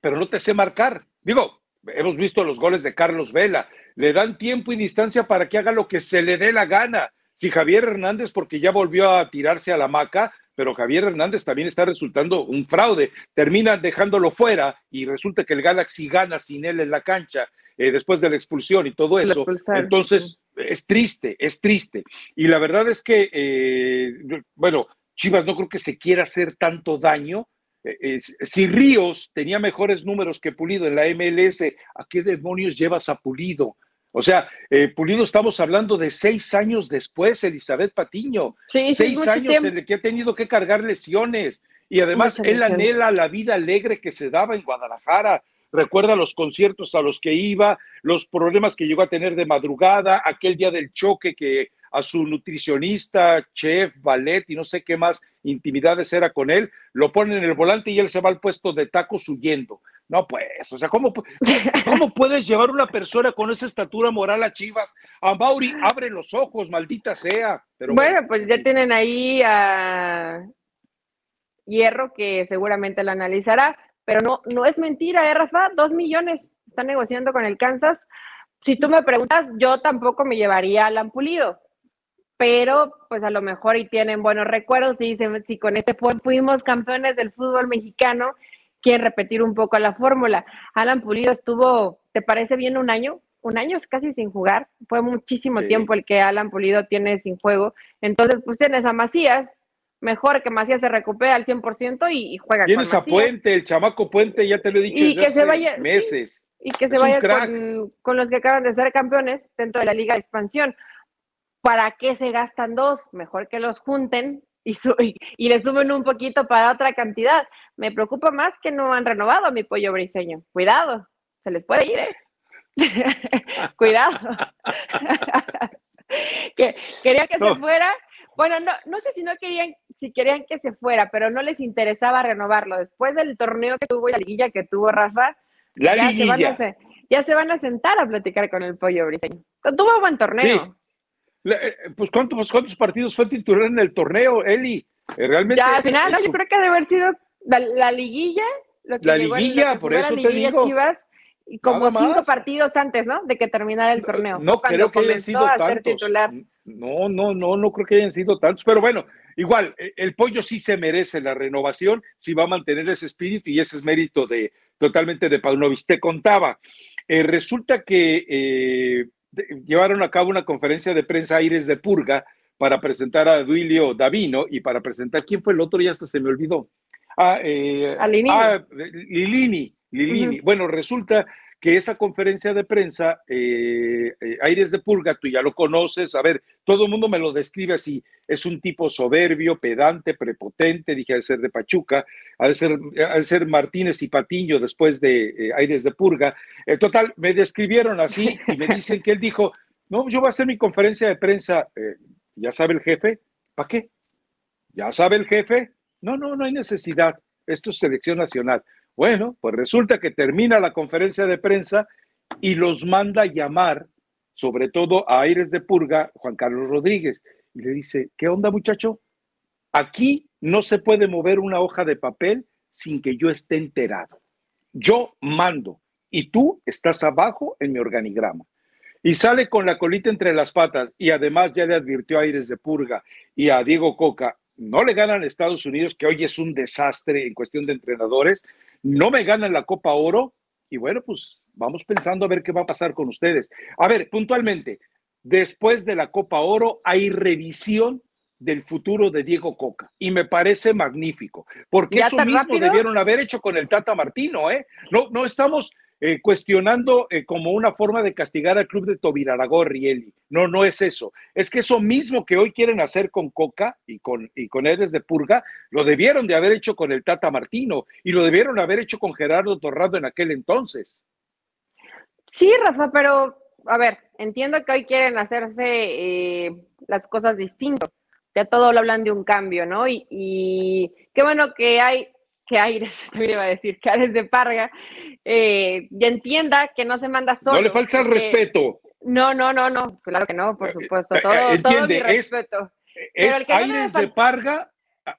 A: pero no te sé marcar. Digo, hemos visto los goles de Carlos Vela, le dan tiempo y distancia para que haga lo que se le dé la gana. Si Javier Hernández, porque ya volvió a tirarse a la maca, pero Javier Hernández también está resultando un fraude. Termina dejándolo fuera y resulta que el Galaxy gana sin él en la cancha eh, después de la expulsión y todo eso. Entonces, es triste, es triste. Y la verdad es que, eh, bueno, Chivas no creo que se quiera hacer tanto daño. Eh, si Ríos tenía mejores números que Pulido en la MLS, ¿a qué demonios llevas a Pulido? O sea, Pulido estamos hablando de seis años después, Elizabeth Patiño. seis años en el que ha tenido que cargar lesiones. Y además él anhela la vida alegre que se daba en Guadalajara recuerda los conciertos a los que iba, los problemas que llegó a tener de madrugada, aquel día del choque que a su nutricionista, chef, ballet y no sé qué más intimidades era con él, lo ponen en el volante y él se va al puesto de tacos huyendo. No, pues, o sea, ¿cómo, ¿cómo puedes llevar una persona con esa estatura moral a Chivas? A Mauri, abre los ojos, maldita sea.
B: Pero bueno, pues ya tienen ahí a Hierro, que seguramente lo analizará, pero no, no es mentira, ¿eh, Rafa? Dos millones está negociando con el Kansas. Si tú me preguntas, yo tampoco me llevaría al Ampulido, pero pues a lo mejor y tienen buenos recuerdos dicen, si con este fuimos campeones del fútbol mexicano, quieren repetir un poco la fórmula. Alan Pulido estuvo, ¿te parece bien un año? Un año es casi sin jugar, fue muchísimo tiempo el que Alan Pulido tiene sin juego. Entonces, pues tienes a Macías, mejor que Macías se recupere al 100% y, y juega
A: Tienes a Puente, el chamaco Puente, ya te lo he dicho
B: y que se vaya,
A: meses.
B: y que se vaya con, con, los que acaban de ser campeones dentro de la Liga de Expansión. ¿Para qué se gastan dos? Mejor que los junten y, y, le suben un poquito para otra cantidad. Me preocupa más que no han renovado a mi pollo briseño. Cuidado, se les puede ir, ¿eh? Cuidado. que, quería que se fuera. Bueno, no, no sé si no querían, si querían que se fuera, pero no les interesaba renovarlo. Después del torneo que tuvo y la liguilla que tuvo Rafa,
A: la
B: ya. Se van a, ya se van a sentar a platicar con el pollo briseño. Tuvo buen torneo.
A: Eh, pues, ¿cuántos, ¿cuántos partidos fue titular en el torneo, Eli? Eh, realmente.
B: Ya, al final, no, yo creo que debe haber sido la, la liguilla. Lo que
A: la liguilla, por eso te digo.
B: Chivas, y como cinco partidos antes, ¿no? De que terminara el torneo.
A: No, no creo que hayan sido tantos. No, no, no, no creo que hayan sido tantos. Pero bueno, igual, e, el pollo sí se merece la renovación, si va a mantener ese espíritu y ese es mérito de totalmente de Paunovic. Te contaba, eh, resulta que eh, llevaron a cabo una conferencia de prensa Aires de Purga para presentar a Duilio Davino y para presentar, ¿quién fue el otro? Ya hasta se me olvidó. Ah, eh,
B: a Lilini.
A: Ah, Lilini, Lilini. Uh -huh. Bueno, resulta que esa conferencia de prensa, eh, eh, Aires de Purga, tú ya lo conoces, a ver, todo el mundo me lo describe así, es un tipo soberbio, pedante, prepotente, dije, al ser de Pachuca, al ser, ser Martínez y Patiño después de eh, Aires de Purga. total, me describieron así y me dicen que él dijo, no, yo voy a hacer mi conferencia de prensa, ¿ya sabe el jefe? ¿Para qué? ¿Ya sabe el jefe? No, no, no hay necesidad, esto es selección nacional. Bueno, pues resulta que termina la conferencia de prensa y los manda llamar, sobre todo a Aires de Purga, Juan Carlos Rodríguez, y le dice, ¿qué onda muchacho? Aquí no se puede mover una hoja de papel sin que yo esté enterado. Yo mando y tú estás abajo en mi organigrama. Y sale con la colita entre las patas y además ya le advirtió a Aires de Purga y a Diego Coca, no le ganan Estados Unidos, que hoy es un desastre en cuestión de entrenadores, no me ganan la Copa Oro y bueno, pues vamos pensando a ver qué va a pasar con ustedes. A ver, puntualmente, después de la Copa Oro hay revisión del futuro de Diego Coca y me parece magnífico, porque eso mismo rápido? debieron haber hecho con el Tata Martino, ¿eh? No, no estamos eh, cuestionando eh, como una forma de castigar al club de Tobiraragorri, Eli. No, no es eso. Es que eso mismo que hoy quieren hacer con Coca y con, y con Eres de Purga, lo debieron de haber hecho con el Tata Martino y lo debieron haber hecho con Gerardo Torrado en aquel entonces.
B: Sí, Rafa, pero a ver, entiendo que hoy quieren hacerse eh, las cosas distintas. Ya todo lo hablan de un cambio, ¿no? Y, y qué bueno que hay que Aires, también iba a decir, que Aires de Parga, eh, ya entienda que no se manda solo.
A: No le falta el respeto.
B: No, no, no, no, claro que no, por supuesto, todo, Entiende, todo mi respeto.
A: Es, es Aires no de Parga,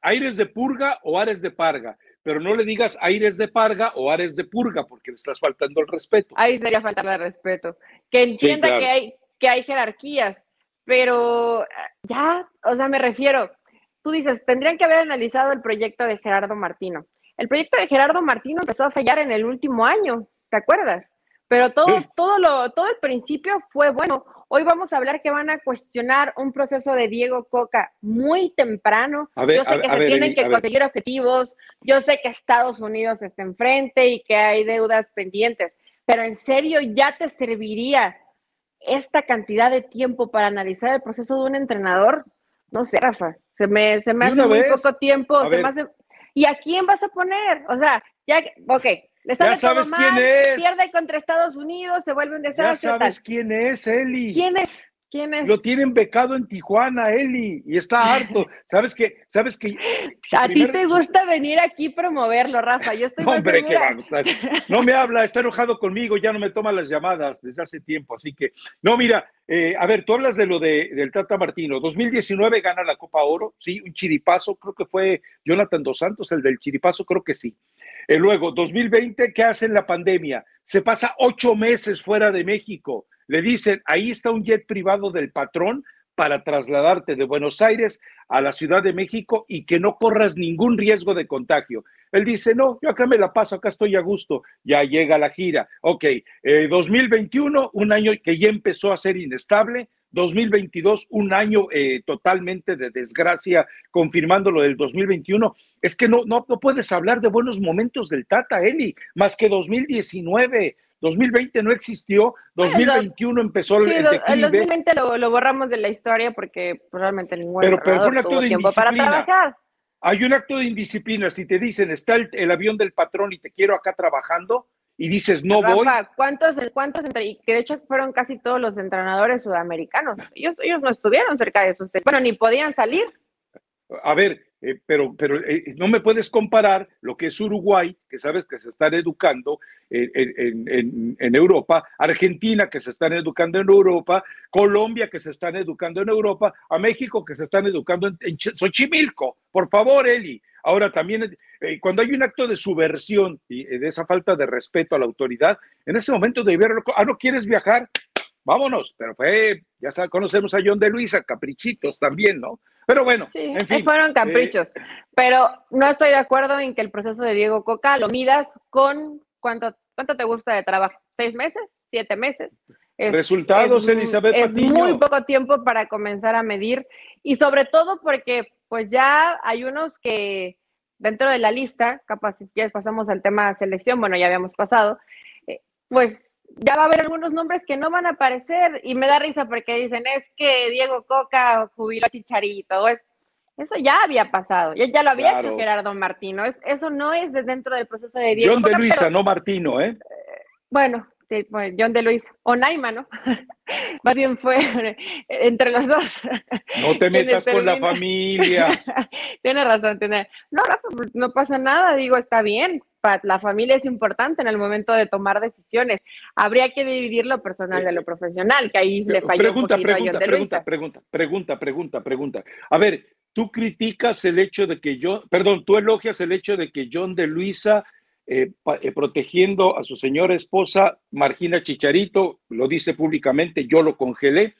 A: Aires de Purga o Ares de Parga, pero no le digas Aires de Parga o Ares de Purga porque le estás faltando el respeto.
B: Ahí sería faltarle el respeto. Que entienda sí, claro. que, hay, que hay jerarquías, pero ya, o sea, me refiero, tú dices, tendrían que haber analizado el proyecto de Gerardo Martino. El proyecto de Gerardo Martino empezó a fallar en el último año, ¿te acuerdas? Pero todo, sí. todo, lo, todo el principio fue bueno. Hoy vamos a hablar que van a cuestionar un proceso de Diego Coca muy temprano.
A: Ver,
B: yo sé
A: a,
B: que
A: a
B: se
A: ver,
B: tienen que
A: ver.
B: conseguir objetivos, yo sé que Estados Unidos está enfrente y que hay deudas pendientes, pero en serio ya te serviría esta cantidad de tiempo para analizar el proceso de un entrenador? No sé, Rafa, se me, se me hace muy
A: vez?
B: poco tiempo, se me hace ¿Y a quién vas a poner? O sea, ya, ok, le sale
A: Ya sabes
B: todo mal,
A: quién es.
B: pierde contra Estados Unidos, se vuelve un
A: Ya
B: desastre.
A: sabes
B: tal.
A: quién es, Eli.
B: ¿Quién es? ¿Quién es?
A: Lo tienen becado en Tijuana, Eli, y está harto. ¿Sabes qué? ¿Sabes qué?
B: A ti te gusta venir aquí promoverlo, Rafa. Yo estoy
A: Hombre, que va No me habla, está enojado conmigo, ya no me toma las llamadas desde hace tiempo. Así que, no, mira, eh, a ver, tú hablas de lo de, del Tata Martino. 2019 gana la Copa Oro, sí, un chiripazo, creo que fue Jonathan Dos Santos, el del chiripazo, creo que sí. Eh, luego, 2020, ¿qué hace en la pandemia? Se pasa ocho meses fuera de México. Le dicen, ahí está un jet privado del patrón para trasladarte de Buenos Aires a la Ciudad de México y que no corras ningún riesgo de contagio. Él dice, no, yo acá me la paso, acá estoy a gusto, ya llega la gira. Ok, 2021, eh, un año que ya empezó a ser inestable, 2022, un año eh, totalmente de desgracia, confirmando lo del 2021. Es que no, no, no puedes hablar de buenos momentos del Tata, Eli, más que 2019. 2020 no existió, 2021 empezó
B: el declive. El 2020 lo, lo, borramos de la historia porque pues, realmente ningún
A: pero, pero fue un acto de tiempo para trabajar. Hay un acto de indisciplina. Si te dicen, está el, avión del patrón y te quiero acá trabajando, y dices, no voy.
B: ¿Cuántos, cuántos y que de hecho fueron casi todos los entrenadores sudamericanos? Ellos, ellos no estuvieron cerca de eso. Bueno, ni podían salir.
A: A ver, eh, pero, pero eh, no me puedes comparar lo que es Uruguay, que sabes que se están educando en, Europa, Argentina, que se están educando en Europa, Colombia, que se están educando en Europa, a México, que se están educando en, Xochimilco. Por favor, Eli. Ahora también, eh, cuando hay un acto de subversión y de esa falta de respeto a la autoridad, en ese momento de ver, ah, no quieres viajar, vámonos. Pero fue, ya sabes, conocemos a John de Luisa, caprichitos también, ¿no? Pero bueno,
B: sí, fueron caprichos. Eh, pero no estoy de acuerdo en que el proceso de Diego Coca lo midas con cuánto, cuánto te gusta de trabajo. ¿Seis meses? ¿Siete meses?
A: Resultados, Elizabeth
B: Es muy poco tiempo para comenzar a medir y sobre todo porque pues ya hay unos que dentro de la lista, capaz si quieres pasamos al tema selección, bueno, ya habíamos pasado, eh, pues ya va a haber algunos nombres que no van a aparecer y me da risa porque dicen es que Diego Coca jubiló a Chicharito. Es, eso ya había pasado, ya, ya lo había hecho Gerardo Martino. Es, eso no es de dentro del proceso de Diego.
A: John de Luisa, no Martino, ¿eh?
B: Bueno, John de Luisa, o Naima, ¿no? Más bien fue entre los dos.
A: No te metas con la familia.
B: tiene razón, tiene. No, pues, no pasa nada, digo, está bien la familia es importante en el momento de tomar decisiones. Habría que dividir lo personal de lo profesional, que ahí le falló
A: pregunta,
B: un
A: pregunta,
B: a
A: pregunta, pregunta, pregunta, pregunta, pregunta. A ver, tú criticas el hecho de que yo, perdón, tú elogias el hecho de que John de Luisa, eh, eh, protegiendo a su señora esposa, Margina Chicharito, lo dice públicamente, yo lo congelé.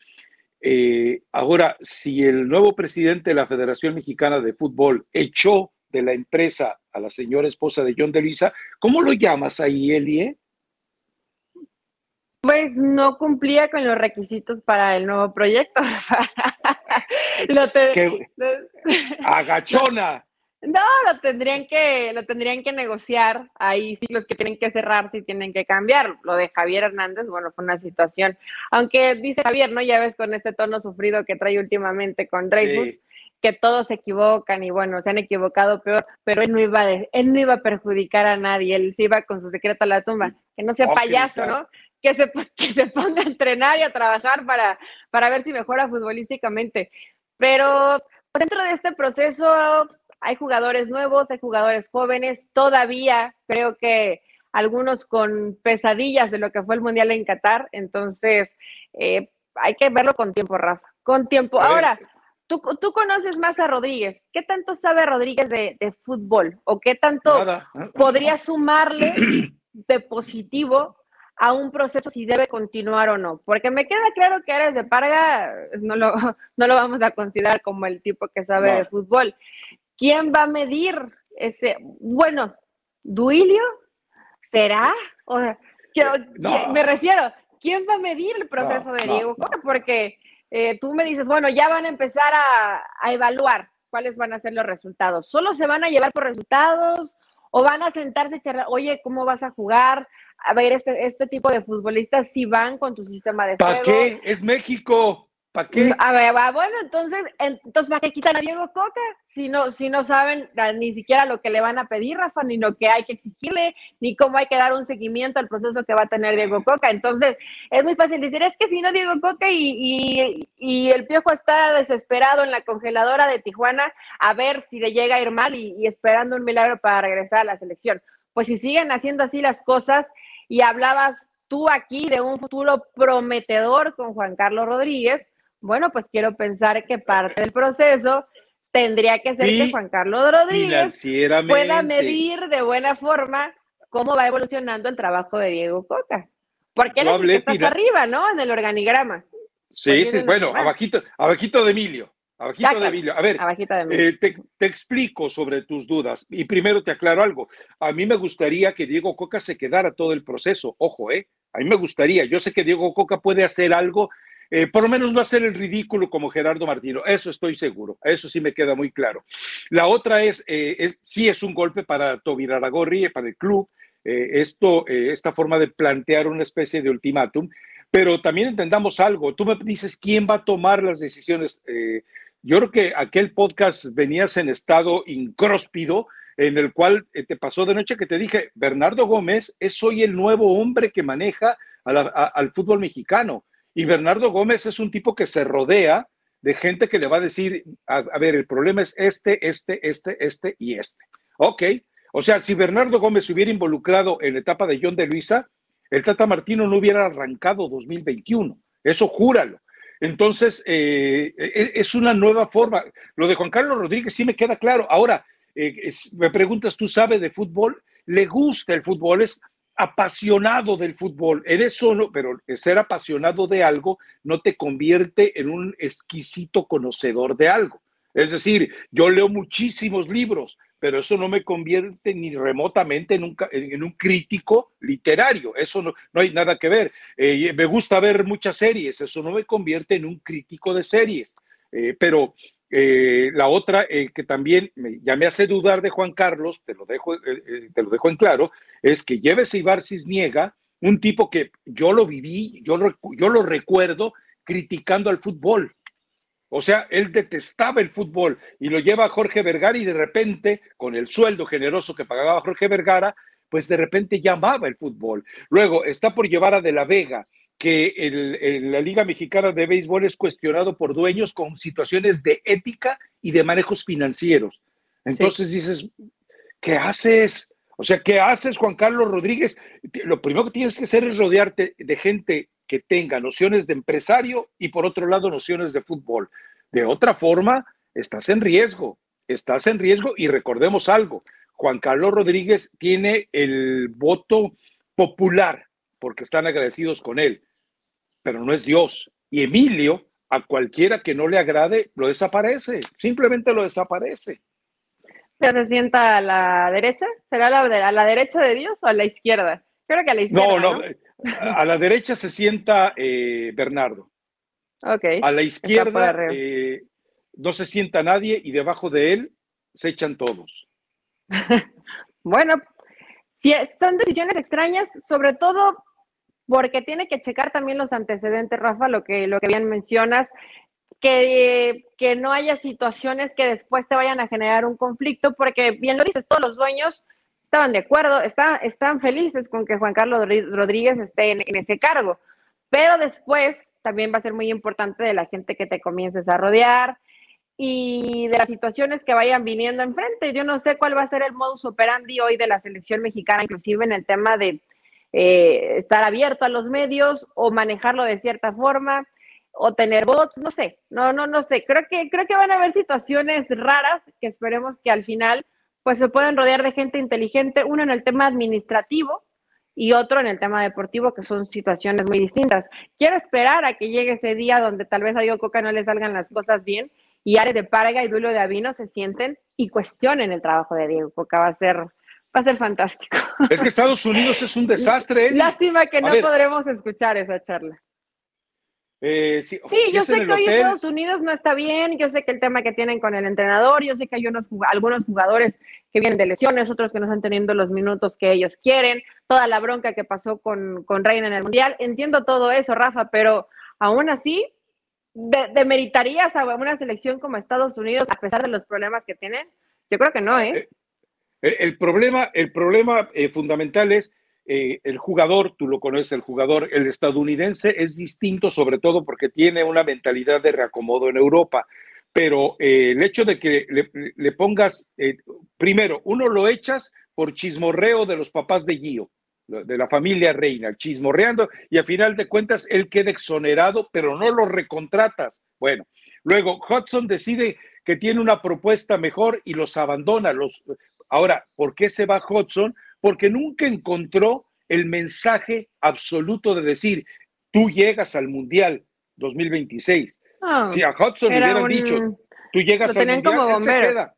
A: Eh, ahora, si el nuevo presidente de la Federación Mexicana de Fútbol echó de la empresa a la señora esposa de John de Luisa, ¿cómo lo llamas ahí, Elie?
B: Pues no cumplía con los requisitos para el nuevo proyecto.
A: Agachona.
B: No, lo tendrían que, lo tendrían que negociar. Hay ciclos que tienen que cerrar, si tienen que cambiar. Lo de Javier Hernández, bueno, fue una situación. Aunque dice Javier, ¿no? Ya ves con este tono sufrido que trae últimamente con Dreyfus que todos se equivocan y bueno, se han equivocado peor, pero él no iba a, él no iba a perjudicar a nadie, él se iba con su secreto a la tumba, que no sea payaso, ¿no? Que se, que se ponga a entrenar y a trabajar para, para ver si mejora futbolísticamente. Pero dentro de este proceso hay jugadores nuevos, hay jugadores jóvenes, todavía creo que algunos con pesadillas de lo que fue el Mundial en Qatar, entonces eh, hay que verlo con tiempo, Rafa, con tiempo. Ahora, Tú, tú, conoces más a Rodríguez. ¿Qué tanto sabe Rodríguez de, fútbol? ¿O qué tanto podría sumarle de positivo a un proceso si debe continuar o no? Porque me queda claro que eres de Parga, no lo, no lo vamos a considerar como el tipo que sabe de fútbol. ¿Quién va a medir ese? Bueno, ¿Duilio? ¿Será? O me refiero, ¿quién va a medir el proceso de Diego Porque eh, tú me dices, bueno, ya van a empezar a, evaluar cuáles van a ser los resultados. ¿Solo se van a llevar por resultados o van a sentarse y charlar, oye, ¿cómo vas a jugar? A ver, este, este tipo de futbolistas si van con tu sistema de juego.
A: ¿Para qué? Es México. ¿Para qué?
B: A ver, bueno, entonces, entonces ¿para qué quitan a Diego Coca? Si no, si no saben ni siquiera lo que le van a pedir, Rafa, ni lo que hay que exigirle, ni cómo hay que dar un seguimiento al proceso que va a tener Diego Coca. Entonces, es muy fácil decir, es que si no Diego Coca y, y, el Piojo está desesperado en la congeladora de Tijuana a ver si le llega a ir mal y, y esperando un milagro para regresar a la selección. Pues si siguen haciendo así las cosas y hablabas tú aquí de un futuro prometedor con Juan Carlos Rodríguez, bueno, pues quiero pensar que parte del proceso tendría que ser que Juan Carlos Rodríguez pueda medir de buena forma cómo va evolucionando el trabajo de Diego Coca. Porque él es el que está arriba, ¿no? En el organigrama.
A: Sí, sí, bueno, abajito, abajito de Emilio. Abajito de Emilio. A ver, eh, te, te, explico sobre tus dudas. Y primero te aclaro algo. A mí me gustaría que Diego Coca se quedara todo el proceso. Ojo, ¿eh? A mí me gustaría. Yo sé que Diego Coca puede hacer algo eh, por lo menos no hacer el ridículo como Gerardo Martino, eso estoy seguro, eso sí me queda muy claro. La otra es, eh, sí es un golpe para Tobir Aragorri, para el club, eh, esto, esta forma de plantear una especie de ultimátum, pero también entendamos algo, tú me dices quién va a tomar las decisiones. yo creo que aquel podcast venías en estado incróspido, en el cual te pasó de noche que te dije, Bernardo Gómez es hoy el nuevo hombre que maneja al fútbol mexicano. Y Bernardo Gómez es un tipo que se rodea de gente que le va a decir, a, ver, el problema es este, este, este, este y este. Ok. O sea, si Bernardo Gómez se hubiera involucrado en la etapa de John de Luisa, el Tata Martino no hubiera arrancado 2021. Eso júralo. Entonces, eh, e, es una nueva forma. Lo de Juan Carlos Rodríguez sí me queda claro. Ahora, eh, me preguntas, ¿tú sabes de fútbol? ¿Le gusta el fútbol? Es apasionado del fútbol. Eres solo, pero ser apasionado de algo no te convierte en un exquisito conocedor de algo. Es decir, yo leo muchísimos libros, pero eso no me convierte ni remotamente en un, en un crítico literario. Eso no, no hay nada que ver. Eh, me gusta ver muchas series, eso no me convierte en un crítico de series. Eh, pero eh, la otra eh, que también me, ya me hace dudar de Juan Carlos, te lo dejo, eh, te lo dejo en claro, es que Lleves Ibar Cisniega, un tipo que yo lo viví, yo lo, yo lo recuerdo criticando al fútbol. O sea, él detestaba el fútbol y lo lleva a Jorge Vergara y de repente, con el sueldo generoso que pagaba Jorge Vergara, pues de repente llamaba el fútbol. Luego está por llevar a De la Vega, que el, la Liga Mexicana de Béisbol es cuestionado por dueños con situaciones de ética y de manejos financieros. Entonces dices, ¿qué haces? O sea, ¿qué haces, Juan Carlos Rodríguez? Lo primero que tienes que hacer es rodearte de gente que tenga nociones de empresario y por otro lado nociones de fútbol. De otra forma, estás en riesgo, estás en riesgo y recordemos algo, Juan Carlos Rodríguez tiene el voto popular porque están agradecidos con él pero no es Dios. Y Emilio, a cualquiera que no le agrade, lo desaparece, simplemente lo desaparece.
B: ¿Se sienta a la derecha? ¿Será la, a la derecha de Dios o a la izquierda? Creo que a la izquierda. No, no,
A: a la derecha se sienta eh, Bernardo.
B: Ok.
A: A la izquierda eh, no se sienta nadie y debajo de él se echan todos.
B: bueno, si son decisiones extrañas, sobre todo porque tiene que checar también los antecedentes, Rafa, lo que, lo que bien mencionas, que, que no haya situaciones que después te vayan a generar un conflicto, porque bien lo dices, todos los dueños estaban de acuerdo, están felices con que Juan Carlos Rodríguez esté en, ese cargo, pero después también va a ser muy importante de la gente que te comiences a rodear y de las situaciones que vayan viniendo enfrente. Yo no sé cuál va a ser el modus operandi hoy de la selección mexicana, inclusive en el tema de eh, estar abierto a los medios o manejarlo de cierta forma o tener bots, no sé, no, no, no sé. Creo que, creo que van a haber situaciones raras que esperemos que al final pues se puedan rodear de gente inteligente, uno en el tema administrativo y otro en el tema deportivo, que son situaciones muy distintas. Quiero esperar a que llegue ese día donde tal vez a Diego Coca no le salgan las cosas bien y Ares de Parga y Duelo de Avino se sienten y cuestionen el trabajo de Diego Coca. Va a ser Va a ser fantástico.
A: Es que Estados Unidos es un desastre.
B: Lástima que no podremos escuchar esa charla.
A: Eh, sí,
B: yo sé que hoy Estados Unidos no está bien, yo sé que el tema que tienen con el entrenador, yo sé que hay unos, algunos jugadores que vienen de lesiones, otros que no están teniendo los minutos que ellos quieren, toda la bronca que pasó con, con Reina en el Mundial, entiendo todo eso, Rafa, pero aún así ¿demeritarías a una selección como Estados Unidos a pesar de los problemas que tienen? Yo creo que no, ¿eh?
A: eh el problema, el problema eh, fundamental es eh, el jugador, tú lo conoces, el jugador, el estadounidense es distinto, sobre todo porque tiene una mentalidad de reacomodo en Europa. Pero eh, el hecho de que le, pongas, primero, uno lo echas por chismorreo de los papás de Gio, de la familia Reina, chismorreando, y a final de cuentas él queda exonerado, pero no lo recontratas. Bueno, luego Hudson decide que tiene una propuesta mejor y los abandona. Los, ahora, ¿por qué se va Hudson? porque nunca encontró el mensaje absoluto de decir, tú llegas al Mundial 2026. Ah, si a Hudson le hubieran dicho, tú llegas al Mundial, se queda.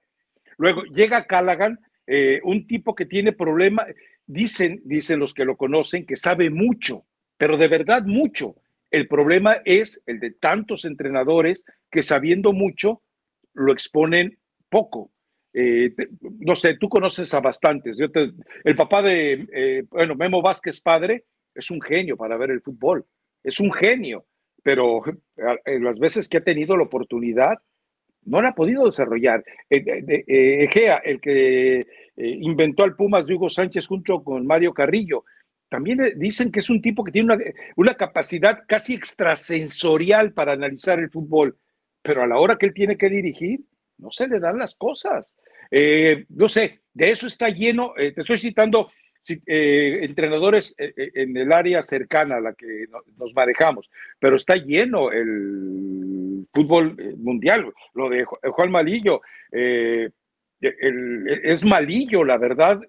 A: Luego llega Callaghan, eh, un tipo que tiene problemas, dicen, dicen los que lo conocen, que sabe mucho, pero de verdad mucho. El problema es el de tantos entrenadores que sabiendo mucho lo exponen poco. Eh, no sé, tú conoces a bastantes. el papá de, eh, bueno, Memo Vázquez padre es un genio para ver el fútbol, es un genio, pero en las veces que ha tenido la oportunidad, no la ha podido desarrollar. Eh, Egea, el que inventó al Pumas de Hugo Sánchez junto con Mario Carrillo, también dicen que es un tipo que tiene una, una capacidad casi extrasensorial para analizar el fútbol, pero a la hora que él tiene que dirigir, no se le dan las cosas. Eh, no sé, de eso está lleno, eh, te estoy citando eh, entrenadores en el área cercana a la que nos manejamos, pero está lleno el fútbol mundial, lo de Juan Malillo. es malillo, la verdad,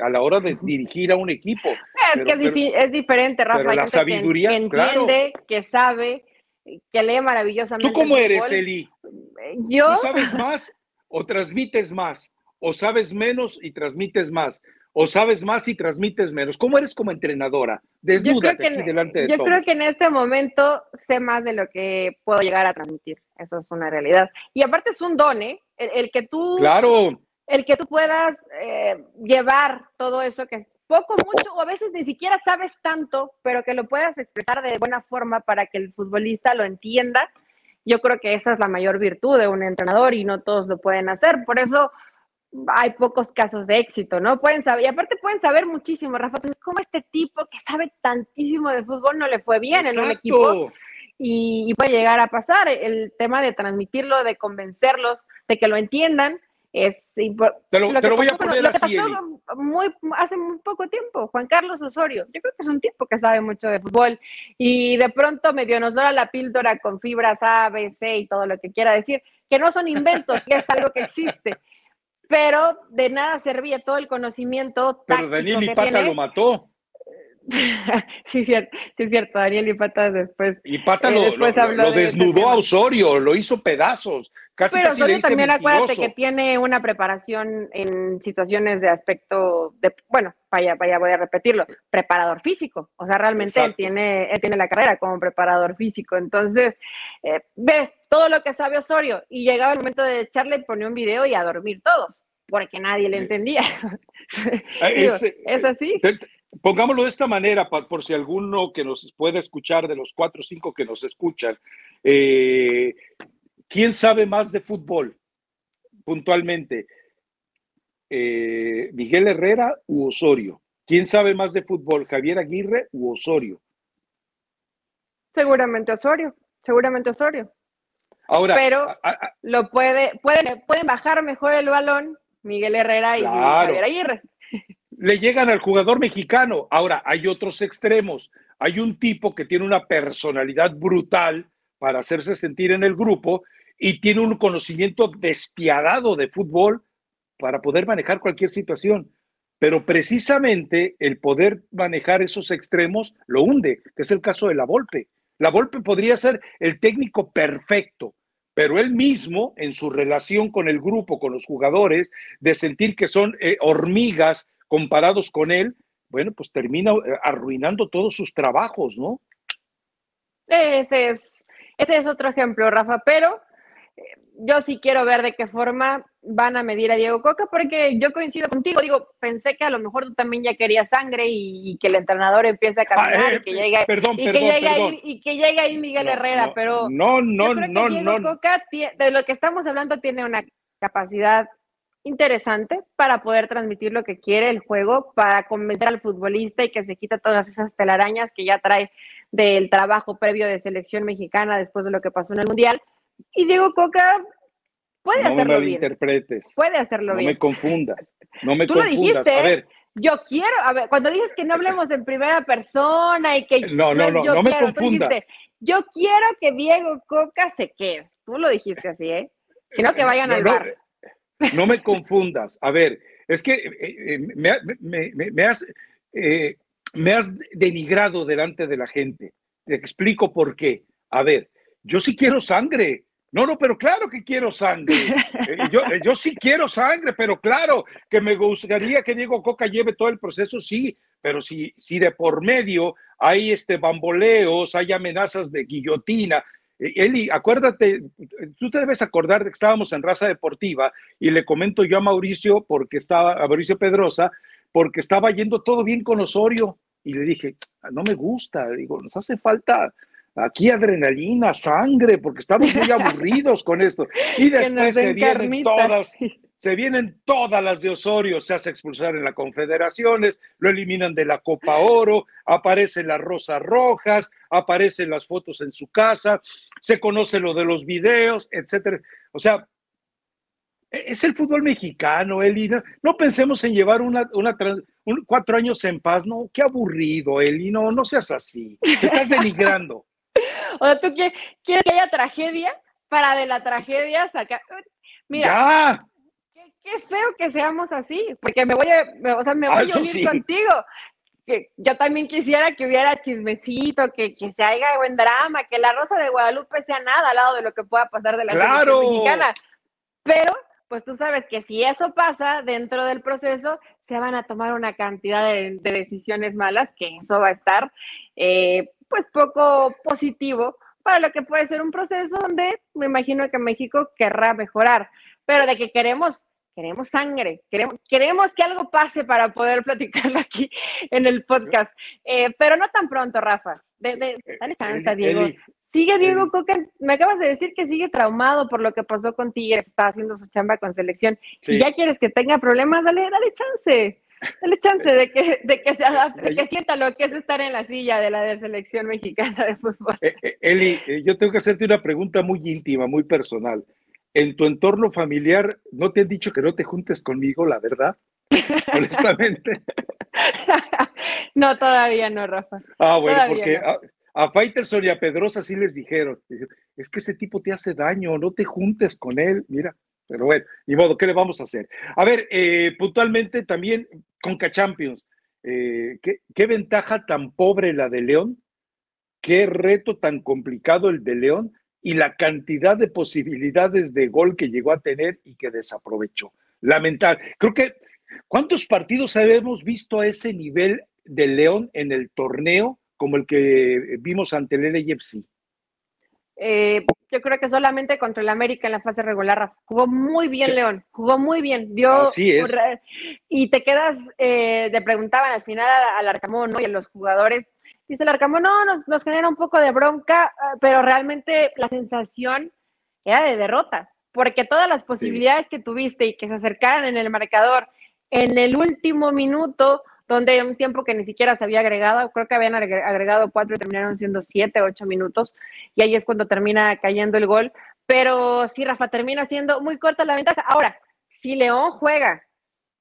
A: a la hora de dirigir a un equipo.
B: Es que es, diferente, Rafa.
A: la sabiduría,
B: que, entiende, que sabe, que lee maravillosamente.
A: ¿Tú cómo eres, Eli?
B: Yo.
A: ¿Tú sabes más o transmites más? ¿O sabes menos y transmites más? ¿O sabes más y transmites menos? ¿Cómo eres como entrenadora? Desnúdate aquí delante de
B: Yo creo que en este momento sé más de lo que puedo llegar a transmitir. Eso es una realidad. Y aparte es un don, ¿eh? El, que tú.
A: Claro.
B: El que tú puedas eh, llevar todo eso que poco, mucho, o a veces ni siquiera sabes tanto, pero que lo puedas expresar de buena forma para que el futbolista lo entienda. Yo creo que esa es la mayor virtud de un entrenador y no todos lo pueden hacer. Por eso hay pocos casos de éxito, ¿no? Pueden saber, y aparte pueden saber muchísimo, Rafa. Entonces, como este tipo que sabe tantísimo de fútbol no le fue bien en un equipo? Y, y, puede llegar a pasar. El tema de transmitirlo, de convencerlos, de que lo entiendan, es
A: te lo, voy a poner así,
B: muy, hace muy poco tiempo, Juan Carlos Osorio. Yo creo que es un tipo que sabe mucho de fútbol y de pronto medio nos da la píldora con fibras A, B, C y todo lo que quiera decir, que no son inventos, que es algo que existe. Pero de nada servía todo el conocimiento.
A: Pero Daniel y Pata lo mató.
B: sí, cierto, sí, es cierto. Daniel y Pata después.
A: Y Pata lo, lo, desnudó a Osorio, lo hizo pedazos. Casi,
B: Pero Osorio también acuérdate que tiene una preparación en situaciones de aspecto de, bueno, vaya, vaya, voy a repetirlo, preparador físico. O sea, realmente él tiene, él tiene la carrera como preparador físico. Entonces, eh, ve todo lo que sabe Osorio y llegaba el momento de echarle, ponía un video y a dormir todos porque nadie le entendía. Ah, es, así.
A: Pongámoslo de esta manera, por si alguno que nos pueda escuchar, de los cuatro o cinco que nos escuchan, eh, ¿quién sabe más de fútbol puntualmente? Eh, ¿Miguel Herrera u Osorio? ¿Quién sabe más de fútbol, Javier Aguirre u Osorio?
B: Seguramente Osorio, seguramente Osorio. Ahora, pero lo puede, pueden, pueden bajar mejor el balón Miguel Herrera y Javier Aguirre
A: le llegan al jugador mexicano. Ahora, hay otros extremos. Hay un tipo que tiene una personalidad brutal para hacerse sentir en el grupo y tiene un conocimiento despiadado de fútbol para poder manejar cualquier situación. Pero precisamente el poder manejar esos extremos lo hunde, que es el caso de la Volpe. La Volpe podría ser el técnico perfecto, pero él mismo, en su relación con el grupo, con los jugadores, de sentir que son eh, hormigas comparados con él, bueno, pues termina eh, arruinando todos sus trabajos, ¿no?
B: Ese es, ese es otro ejemplo, Rafa, pero eh, yo sí quiero ver de qué forma van a medir a Diego Coca, porque yo coincido contigo, digo, pensé que a lo mejor tú también ya querías sangre y, que el entrenador empiece a ah, caminar y que eh, llegue,
A: perdón,
B: y,
A: que
B: llegue ahí, y que llegue ahí Miguel Herrera, pero
A: no, no, no,
B: Diego Coca, de lo que estamos hablando, tiene una capacidad interesante para poder transmitir lo que quiere el juego, para convencer al futbolista y que se quita todas esas telarañas que ya trae del trabajo previo de selección mexicana después de lo que pasó en el Mundial. Y Diego Coca puede hacerlo
A: bien.
B: interpretes. Puede hacerlo bien.
A: No me confundas. No me
B: Tú
A: confundas.
B: Lo dijiste, a ver. Yo quiero, a ver, cuando dices que no hablemos en primera persona y que
A: no, no, no, no, me confundas.
B: yo quiero que Diego Coca se quede. Tú lo dijiste así, ¿eh? Sino que vayan al bar.
A: No me confundas. A ver, es que eh, eh, me, has, eh, me has denigrado delante de la gente. Te explico por qué. A ver, yo sí quiero sangre. No, no, pero claro que quiero sangre. yo, yo, sí quiero sangre, pero claro que me gustaría que Diego Coca lleve todo el proceso, sí, pero si, si de por medio hay este bamboleos, hay amenazas de guillotina, eh, Eli, acuérdate, tú te debes acordar de que estábamos en raza deportiva y le comento yo a Mauricio, porque estaba, a Mauricio Pedrosa, porque estaba yendo todo bien con Osorio y le dije, no me gusta, digo, nos hace falta aquí adrenalina, sangre, porque estamos muy aburridos con esto. Y después se vienen todas, se vienen todas las de Osorio, se hace expulsar en las confederaciones, lo eliminan de la Copa Oro, aparecen las rosas rojas, aparecen las fotos en su casa, se conoce lo de los videos, etcétera. O sea, e-, es el fútbol mexicano, Eli. No, pensemos en llevar una, una cuatro años en paz, no, qué aburrido, Eli, no, no seas así, te estás denigrando.
B: o sea, ¿tú quieres, que haya tragedia para de la tragedia sacar? Mira,
A: ya
B: qué feo que seamos así, porque me voy a, o sea, me voy a unir contigo. Que yo también quisiera que hubiera chismecito, que, que se haga buen drama, que la Rosa de Guadalupe sea nada al lado de lo que pueda pasar de la
A: claro.
B: mexicana. Pero, pues tú sabes que si eso pasa dentro del proceso, se van a tomar una cantidad de, decisiones malas, que eso va a estar, eh, pues, poco positivo para lo que puede ser un proceso donde me imagino que México querrá mejorar. Pero de que queremos queremos sangre, queremos, queremos que algo pase para poder platicarlo aquí en el podcast. Eh, pero no tan pronto, Rafa. Eh, dale chance, Diego. sigue Diego Coca, me acabas de decir que sigue traumado por lo que pasó con Tigres, está haciendo su chamba con selección. Y ya quieres que tenga problemas, dale, dale chance. Dale chance de que, de que se adapte, de que sienta lo que es estar en la silla de la de selección mexicana de fútbol.
A: Eh, Eli, yo tengo que hacerte una pregunta muy íntima, muy personal en tu entorno familiar no te han dicho que no te juntes conmigo, la verdad, honestamente.
B: no, todavía no, Rafa.
A: Ah, bueno, porque a, a, Faitelson y a Pedrosa sí les dijeron, es que ese tipo te hace daño, no te juntes con él, mira. Pero bueno, ni modo, ¿qué le vamos a hacer? A ver, eh, puntualmente también con Champions, eh, ¿qué, ¿qué ventaja tan pobre la de León? ¿Qué reto tan complicado el de León? Y la cantidad de posibilidades de gol que llegó a tener y que desaprovechó. Lamentable. Creo que, ¿cuántos partidos habíamos visto a ese nivel de León en el torneo como el que vimos ante el LFC?
B: Eh, yo creo que solamente contra el América en la fase regular. Jugó muy bien León, jugó muy bien. Dio,
A: Así es.
B: Y te quedas, eh, te preguntaban al final al Arcamón ¿no? y a los jugadores, Dice el Arcamo, no, nos, genera un poco de bronca, ah, pero realmente la sensación era de derrota, porque todas las posibilidades que tuviste y que se acercaran en el marcador en el último minuto, donde un tiempo que ni siquiera se había agregado, creo que habían agregado cuatro y terminaron siendo siete, ocho minutos, y ahí es cuando termina cayendo el gol. Pero sí, Rafa, termina siendo muy corta la ventaja. Ahora, si León juega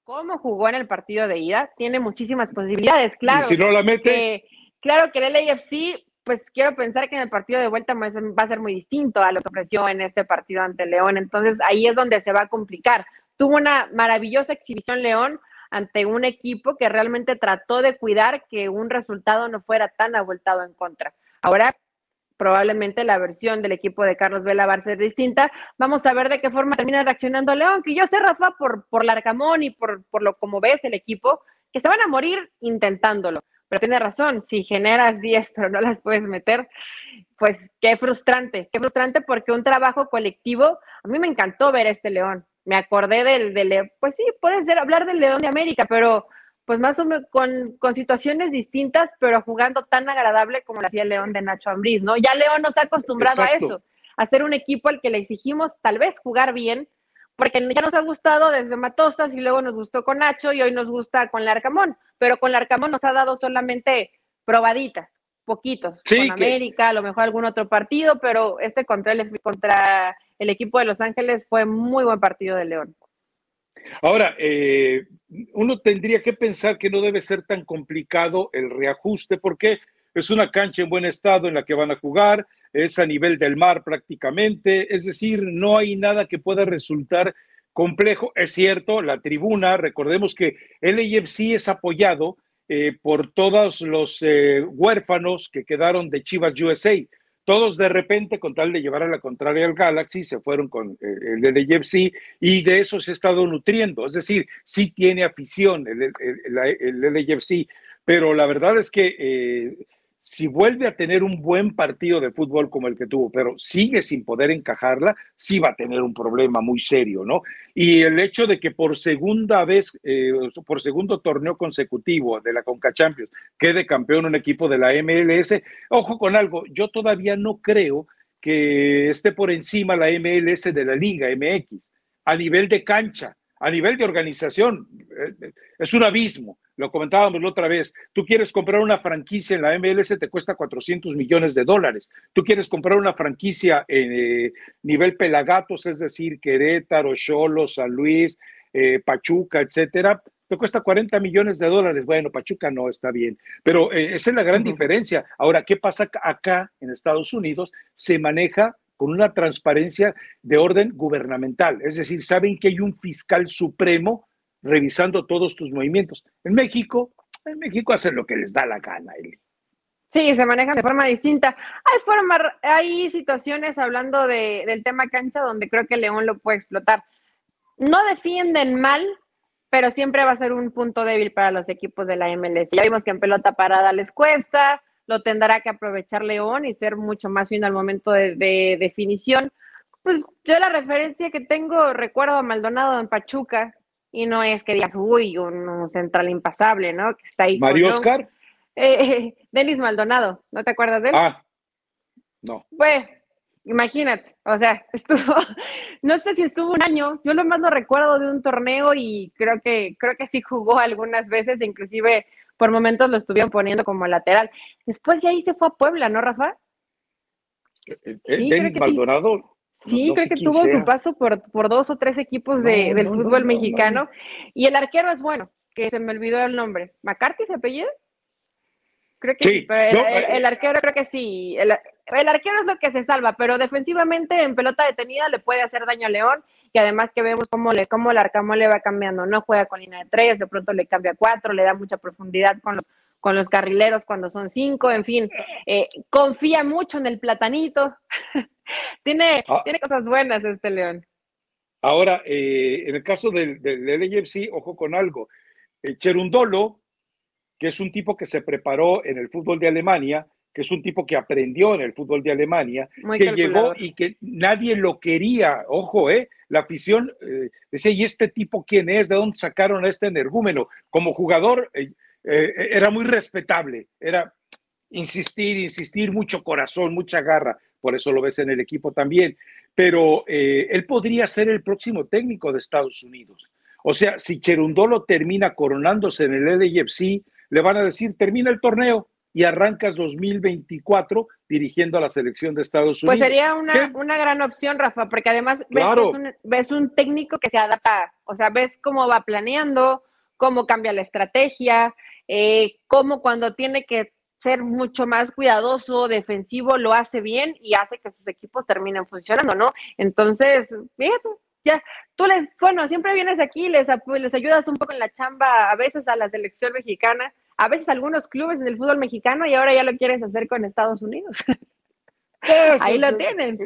B: como jugó en el partido de ida, tiene muchísimas posibilidades, claro.
A: si no la mete.
B: Claro que el LAFC, pues quiero pensar que en el partido de vuelta va a ser muy distinto a lo que ofreció en este partido ante León. Entonces ahí es donde se va a complicar. Tuvo una maravillosa exhibición León ante un equipo que realmente trató de cuidar que un resultado no fuera tan abultado en contra. Ahora probablemente la versión del equipo de Carlos Vela va a ser distinta. Vamos a ver de qué forma termina reaccionando León, que yo sé, Rafa, por, por y por, por lo como ves el equipo, que se van a morir intentándolo. Pero tiene razón, si generas 10 pero no las puedes meter, pues qué frustrante, qué frustrante porque un trabajo colectivo, a mí me encantó ver este León. me acordé del, del, pues sí, puede ser hablar del León de América, pero pues más o menos con, con situaciones distintas, pero jugando tan agradable como lo hacía el León de Nacho Ambriz, ¿no? Ya León nos ha acostumbrado a eso, a ser un equipo al que le exigimos tal vez jugar bien, porque ya nos ha gustado desde Matosas y luego nos gustó con Nacho y hoy nos gusta con Larcamón, pero con Larcamón nos ha dado solamente probaditas, poquitos, con América, a lo mejor algún otro partido, pero este contra el, contra el equipo de Los Ángeles fue muy buen partido de León.
A: Ahora, eh, uno tendría que pensar que no debe ser tan complicado el reajuste porque es una cancha en buen estado en la que van a jugar, es a nivel del mar prácticamente, es decir, no hay nada que pueda resultar complejo. Es cierto, la tribuna, recordemos que el AFC es apoyado eh, por todos los eh, huérfanos que quedaron de Chivas USA todos de repente, con tal de llevar a la contraria al Galaxy, se fueron con eh, el LAFC y de eso se ha estado nutriendo. Es decir, sí tiene afición el, el, el, pero la verdad es que eh, si vuelve a tener un buen partido de fútbol como el que tuvo, pero sigue sin poder encajarla, sí va a tener un problema muy serio, ¿no? Y el hecho de que por segunda vez, eh, por segundo torneo consecutivo de la Conca Champions, quede campeón un equipo de la MLS, ojo con algo, yo todavía no creo que esté por encima la MLS de la Liga MX a nivel de cancha, a nivel de organización, eh, es un abismo lo comentábamos la otra vez, tú quieres comprar una franquicia en la MLS, te cuesta 400 millones de dólares. Tú quieres comprar una franquicia en eh, nivel Pelagatos, es decir, Querétaro, Cholo, San Luis, eh, Pachuca, etcétera, te cuesta 40 millones de dólares. Bueno, Pachuca no está bien, pero eh, esa es la gran diferencia. Ahora, ¿qué pasa acá en Estados Unidos? Se maneja con una transparencia de orden gubernamental, es decir, saben que hay un fiscal supremo revisando todos tus movimientos. En México, en México hacen lo que les da la gana, Eli.
B: Sí, se manejan de forma distinta. Hay forma, hay situaciones hablando de, del tema cancha donde creo que León lo puede explotar. No defienden mal, pero siempre va a ser un punto débil para los equipos de la MLS. Ya vimos que en pelota parada les cuesta, lo tendrá que aprovechar León y ser mucho más fino al momento de, de definición. Pues yo la referencia que tengo, recuerdo a Maldonado en Pachuca, y no es que digas, uy, un, central impasable, ¿no? Que está ahí.
A: Mario Oscar.
B: Eh, Denis Maldonado, ¿no te acuerdas de él?
A: Ah, no.
B: Pues, imagínate, o sea, estuvo, no sé si estuvo un año, yo lo más lo recuerdo de un torneo y creo que, creo que sí jugó algunas veces, inclusive por momentos lo estuvieron poniendo como lateral. Después de ahí se fue a Puebla, ¿no, Rafa?
A: Eh, eh, Denis Maldonado,
B: Sí, creo que tuvo su paso por, por, dos o tres equipos de, del fútbol mexicano. Y el arquero es bueno, que se me olvidó el nombre. ¿McCarthy se apellido? Creo que sí, pero el, eh, arquero creo que sí. El, arquero es lo que se salva, pero defensivamente en pelota detenida le puede hacer daño a León y además que vemos cómo, le, cómo el Arcamón le va cambiando, no juega con línea de tres, de pronto le cambia a cuatro, le da mucha profundidad con los, con los carrileros cuando son cinco, en fin, eh, confía mucho en el platanito. tiene, ah. tiene cosas buenas este León.
A: Ahora, eh, en el caso del, del ojo con algo. El Cherundolo, que es un tipo que se preparó en el fútbol de Alemania, que es un tipo que aprendió en el fútbol de Alemania, que llegó y que nadie lo quería. Ojo, ¿eh? La afición eh, decía, ¿y este tipo quién es? ¿De dónde sacaron a este energúmeno? Como jugador eh, era muy respetable, era insistir, insistir, mucho corazón, mucha garra por eso lo ves en el equipo también. Pero eh, él podría ser el próximo técnico de Estados Unidos. O sea, si Cherundolo termina coronándose en el LAFC, le van a decir, termina el torneo y arrancas 2024 dirigiendo a la selección de Estados
B: Unidos. Pues sería una, una gran opción, Rafa, porque además ves, un, ves un técnico que se adapta, o sea, ves cómo va planeando, cómo cambia la estrategia, eh, cómo cuando tiene que ser mucho más cuidadoso, defensivo, lo hace bien y hace que sus equipos terminen funcionando, ¿no? Entonces, fíjate, ya, tú les, bueno, siempre vienes aquí, les, les ayudas un poco en la chamba, a veces a la selección mexicana, a veces a algunos clubes en el fútbol mexicano y ahora ya lo quieres hacer con Estados Unidos. ahí lo tienen.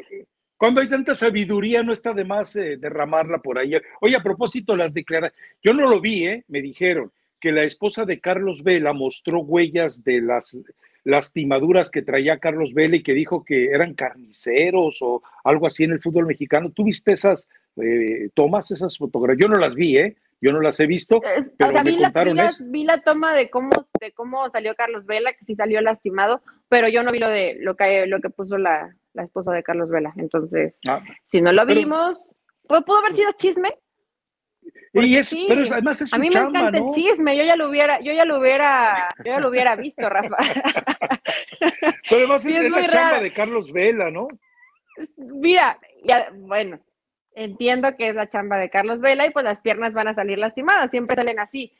A: Cuando hay tanta sabiduría, no está de más eh, derramarla por ahí. Oye, a propósito, las declaraciones, yo no lo vi, ¿eh? me dijeron, que la esposa de Carlos Vela mostró huellas de las lastimaduras que traía Carlos Vela y que dijo que eran carniceros o algo así en el fútbol mexicano. ¿Tú viste esas eh, tomas esas fotografías. Yo no las vi, ¿eh? Yo no las he visto, pero me
B: vi,
A: contaron
B: la,
A: eso.
B: vi la toma de cómo, de cómo salió Carlos Vela, que sí salió lastimado, pero yo no vi lo de lo que, lo que puso la, la esposa de Carlos Vela. Entonces, ah, si no lo vimos, pudo haber sido chisme,
A: y es, pero además es su
B: A mí me encanta el chisme, yo ya lo hubiera, yo ya lo hubiera, yo ya lo hubiera visto, Rafa.
A: pero además es, la chamba de Carlos Vela, ¿no?
B: Mira, ya, bueno, entiendo que es la chamba de Carlos Vela y pues las piernas van a salir lastimadas, siempre salen así.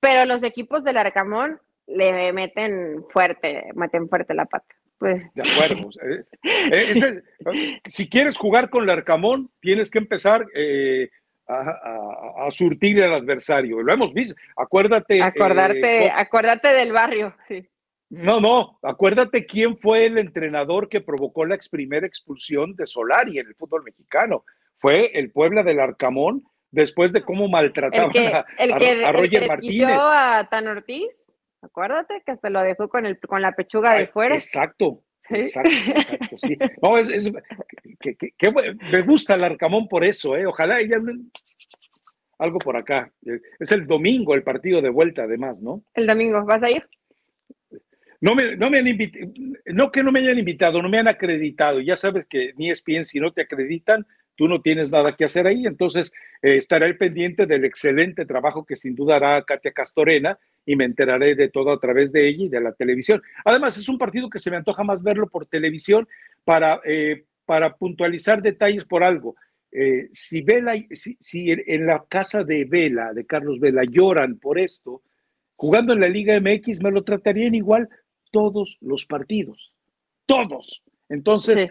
B: Pero los equipos del Arcamón le meten fuerte, meten fuerte la pata. Pues.
A: De acuerdo. Eh, eh, si quieres jugar con el Arcamón, tienes que empezar eh, a, surtir al adversario. Lo hemos visto. Acuérdate.
B: Acordarte, acuérdate del barrio.
A: No, no, acuérdate quién fue el entrenador que provocó la primera expulsión de Solari en el fútbol mexicano. Fue el Puebla del Arcamón, después de cómo maltrataban a, Roger Martínez.
B: a Tan Ortiz, acuérdate que hasta lo dejó con, el, con la pechuga de fuera.
A: Exacto, Exacto, exacto, sí. No, es, que, me gusta el Arcamón por eso, ¿eh? Ojalá ella algo por acá. Es el domingo el partido de vuelta, además, ¿no?
B: El domingo, ¿vas a ir?
A: No me, no me han invitado, no que no me hayan invitado, no me han acreditado. Ya sabes que ni es bien si no te acreditan, tú no tienes nada que hacer ahí. Entonces, eh, estaré pendiente del excelente trabajo que sin duda hará Katia Castorena y me enteraré de todo a través de ella y de la televisión. Además, es un partido que se me antoja más verlo por televisión para, eh, para puntualizar detalles por algo. Eh, si, Vela, si en la casa de Vela, de Carlos Vela, lloran por esto, jugando en la Liga MX me lo tratarían igual todos los partidos. Todos. Entonces,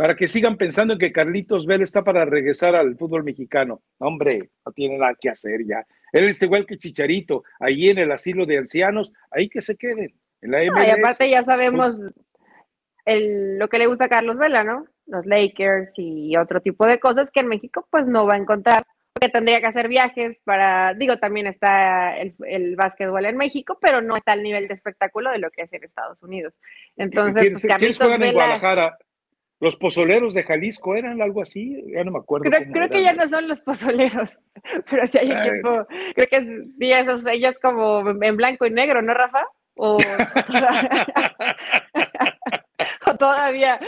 A: para que sigan pensando en que Carlitos Vela está para regresar al fútbol mexicano. Hombre, no tiene nada que hacer ya. Él es igual que Chicharito, ahí en el asilo de ancianos, ahí que se queden. En la MLS.
B: y aparte ya sabemos el, lo que le gusta a Carlos Vela, ¿no? Los Lakers y otro tipo de cosas que en México pues no va a encontrar, porque tendría que hacer viajes para, digo, también está el, el básquetbol en México, pero no está al nivel de espectáculo de lo que es en Estados Unidos. Entonces, pues,
A: Carlitos Vela, en Guadalajara? Los pozoleros de Jalisco eran algo así, ya no me acuerdo.
B: Creo, que ya no son los pozoleros, pero sí hay equipo, creo que sí, esos, ellas como en blanco y negro, ¿no, Rafa? O, todavía,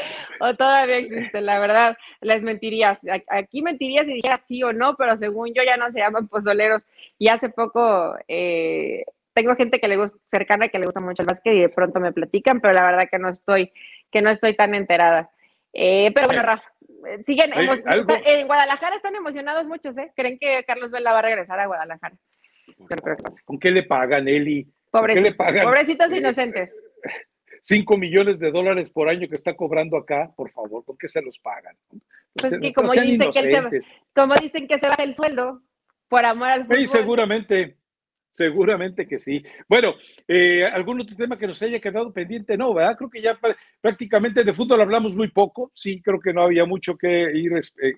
B: o todavía existe, la verdad, les mentirías. Aquí mentirías si dijeras sí o no, pero según yo ya no se llaman pozoleros. Y hace poco eh, tengo gente que le gusta, cercana que le gusta mucho el básquet y de pronto me platican, pero la verdad que no estoy, que no estoy tan enterada. Eh, pero bueno, Rafa, eh, siguen en Guadalajara están emocionados muchos, ¿eh? Creen que Carlos Vela va a regresar a Guadalajara.
A: ¿Con qué le pagan, Eli?
B: Pobrecitos inocentes.
A: Cinco millones de dólares por año que está cobrando acá, por favor, ¿con qué se los pagan?
B: Pues que como, dicen que se, como dicen que se baja el sueldo por amor al fútbol.
A: Sí, seguramente, Seguramente que sí. Bueno, eh, ¿algún otro tema que nos haya quedado pendiente? No, ¿verdad? Creo que ya prácticamente de fútbol hablamos muy poco. Sí, creo que no había mucho que ir eh,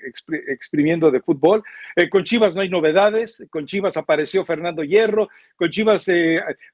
A: exprimiendo de fútbol. Eh, con Chivas no hay novedades. Con Chivas apareció Fernando Hierro. Con Chivas,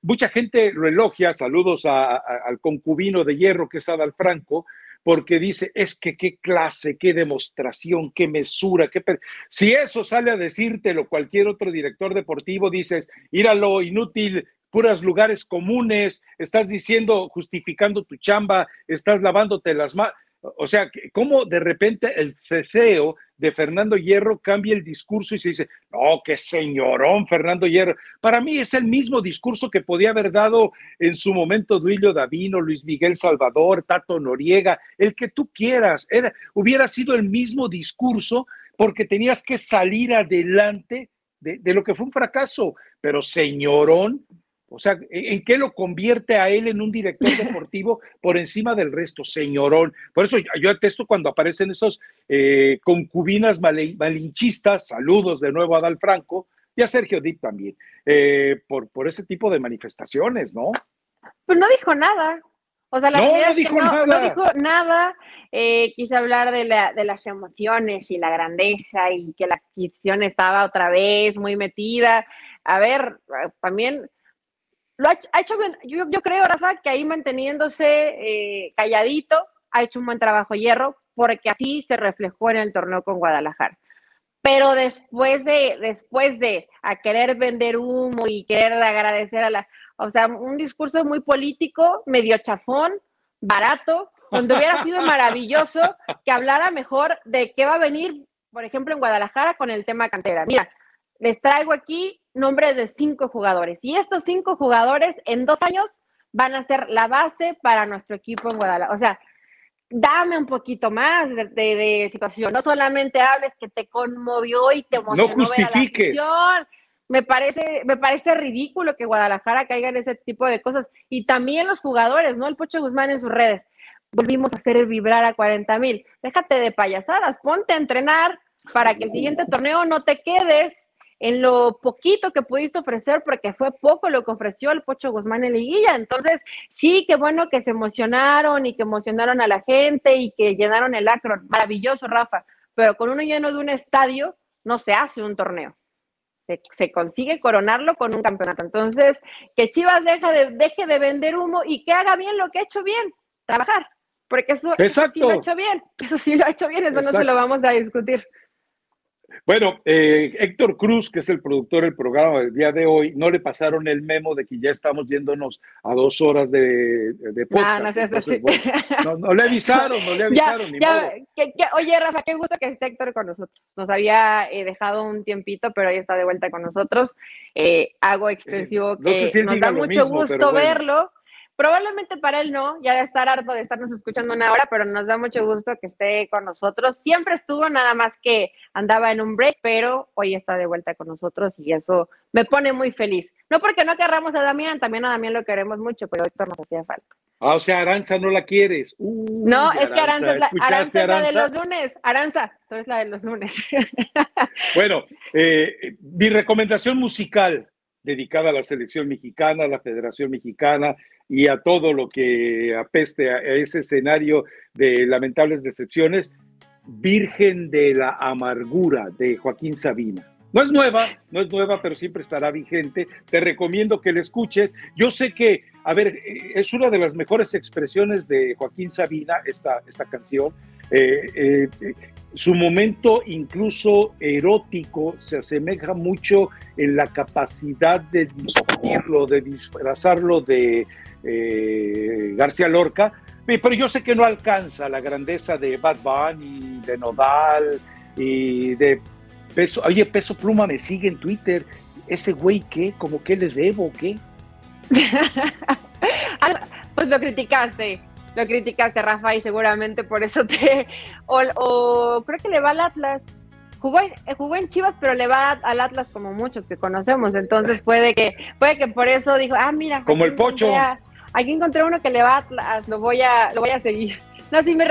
A: mucha gente lo elogia. Saludos al concubino de Hierro, que es Adal Franco porque dice, es que qué clase, qué demostración, qué mesura, qué... Si eso sale a decírtelo cualquier otro director deportivo, dices, ir a lo inútil, puros lugares comunes, estás diciendo, justificando tu chamba, estás lavándote las manos. O sea, ¿cómo de repente el ceceo de Fernando Hierro cambia el discurso y se dice, no, qué señorón Fernando Hierro? Para mí es el mismo discurso que podía haber dado en su momento Duilio Davino, Luis Miguel Salvador, Tato Noriega, el que tú quieras. Era, hubiera sido el mismo discurso porque tenías que salir adelante de, de lo que fue un fracaso. Pero señorón, o sea, ¿en qué lo convierte a él en un director deportivo por encima del resto? Señorón. Por eso yo atesto cuando aparecen esos eh, concubinas malinchistas, saludos de nuevo a Dal Franco y a Sergio Dip también, eh, por, por ese tipo de manifestaciones, ¿no?
B: Pues no dijo nada. O sea, la no, no dijo nada. No dijo nada. Eh, quise hablar de, la, de las emociones y la grandeza y que la afición estaba otra vez muy metida. A ver, también lo ha, hecho yo, yo, creo, Rafa, que ahí manteniéndose eh, calladito, ha hecho un buen trabajo Hierro, porque así se reflejó en el torneo con Guadalajara. pero después de, después de a querer vender humo y querer agradecer a la, o sea, un discurso muy político, medio chafón, barato, donde hubiera sido maravilloso que hablara mejor de qué va a venir, por ejemplo, en Guadalajara con el tema cantera. Mira, les traigo aquí nombres de cinco jugadores y estos cinco jugadores en dos años van a ser la base para nuestro equipo en Guadalajara. O sea, dame un poquito más de, situación. No solamente hables que te conmovió y te emocionó.
A: No justifiques.
B: me parece, me parece ridículo que Guadalajara caiga en ese tipo de cosas. Y también los jugadores, ¿no? El Pocho Guzmán en sus redes. Volvimos a hacer vibrar a 40 mil. Déjate de payasadas, ponte a entrenar para que el siguiente torneo no te quedes en lo poquito que pudiste ofrecer, porque fue poco lo que ofreció el Pocho Guzmán en Liguilla. Entonces, sí, qué bueno que se emocionaron y que emocionaron a la gente y que llenaron el acro. Maravilloso, Rafa. Pero con uno lleno de un estadio no se hace un torneo. Se, consigue coronarlo con un campeonato. Entonces, que Chivas deje de, deje de vender humo y que haga bien lo que ha hecho bien, trabajar. Porque eso, sí lo ha hecho bien. Eso sí lo ha hecho bien, eso no se lo vamos a discutir.
A: Bueno, eh, Héctor Cruz, que es el productor del programa del día de hoy, no le pasaron el memo de que ya estamos yéndonos a dos horas de, de podcast. No, no, le avisaron, no le avisaron.
B: oye, Rafa, qué gusto que esté Héctor con nosotros. Nos había eh, dejado un tiempito, pero ahí está de vuelta con nosotros. Eh, hago extensivo que nos da mucho gusto verlo Probablemente para él no, ya de estar harto de estarnos escuchando una hora, pero nos da mucho gusto que esté con nosotros. Siempre estuvo, nada más que andaba en un break, pero hoy está de vuelta con nosotros y eso me pone muy feliz. No porque no querramos a Damián, también a Damián lo queremos mucho, pero Héctor nos hacía falta.
A: Ah, o sea, Aranza no la quieres.
B: no, es que Aranza, es la, Aranza, la de los lunes. Aranza, tú eres la de los lunes.
A: bueno, eh, mi recomendación musical dedicada a la selección mexicana, a la Federación Mexicana, y a todo lo que apeste a ese escenario de lamentables decepciones, Virgen de la Amargura de Joaquín Sabina. No es nueva, no es nueva, pero siempre estará vigente. Te recomiendo que la escuches. Yo sé que, a ver, es una de las mejores expresiones de Joaquín Sabina, esta, esta canción. Eh, eh, su momento incluso erótico se asemeja mucho en la capacidad de disfrazarlo, de disfrazarlo de, eh, García Lorca, pero yo sé que no alcanza la grandeza de Bad Bunny, de Nodal y de Peso. Oye, Peso Pluma me sigue en Twitter. ¿Ese güey qué? ¿Cómo que le debo qué?
B: pues lo criticaste, lo criticaste, Rafa, y seguramente por eso te. O, creo que le va al Atlas. Jugó, jugó en Chivas, pero le va al Atlas como muchos que conocemos. Entonces puede que, puede que por eso dijo, ah, mira.
A: Como el pocho.
B: Aquí encontré uno que le va a lo voy a, lo voy a seguir. No, sí me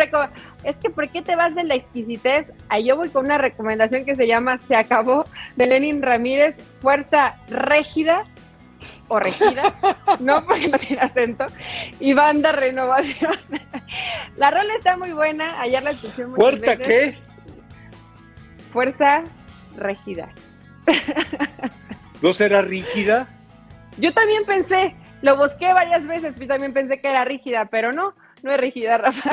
B: Es que ¿por qué te vas de la exquisitez? Ahí yo voy con una recomendación que se llama Se acabó de Lenin Ramírez, Fuerza Régida o Regida, no porque no tiene acento, y Banda Renovación. La rola está muy buena, ayer la escuché
A: muchas ¿Fuerza qué?
B: Fuerza Régida.
A: ¿No será rígida?
B: Yo también pensé, lo busqué varias veces, pues también pensé que era rígida, pero no, no es rígida, Rafa.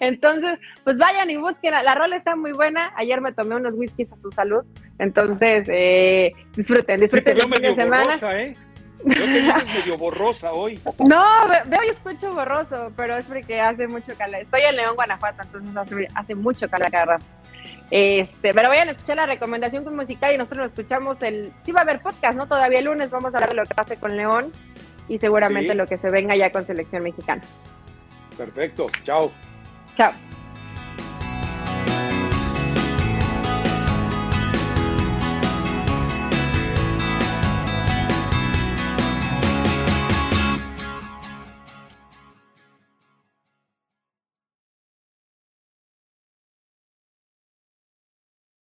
B: Entonces, pues vayan y busquen. La rola está muy buena. Ayer me tomé unos whiskies a su salud. Entonces, eh, disfruten, disfruten
A: sí, de semana. Borrosa, ¿eh? Yo te medio borrosa hoy.
B: No, veo y escucho borroso, pero es porque hace mucho calor. Estoy en León, Guanajuato, entonces hace mucho calor acá. Este, pero vayan a escuchar la recomendación musical y nosotros lo escuchamos el. Sí, va a haber podcast, ¿no? Todavía el lunes vamos a hablar de lo que pase con León y seguramente lo que se venga ya con selección mexicana.
A: Perfecto, chao.
B: Chao.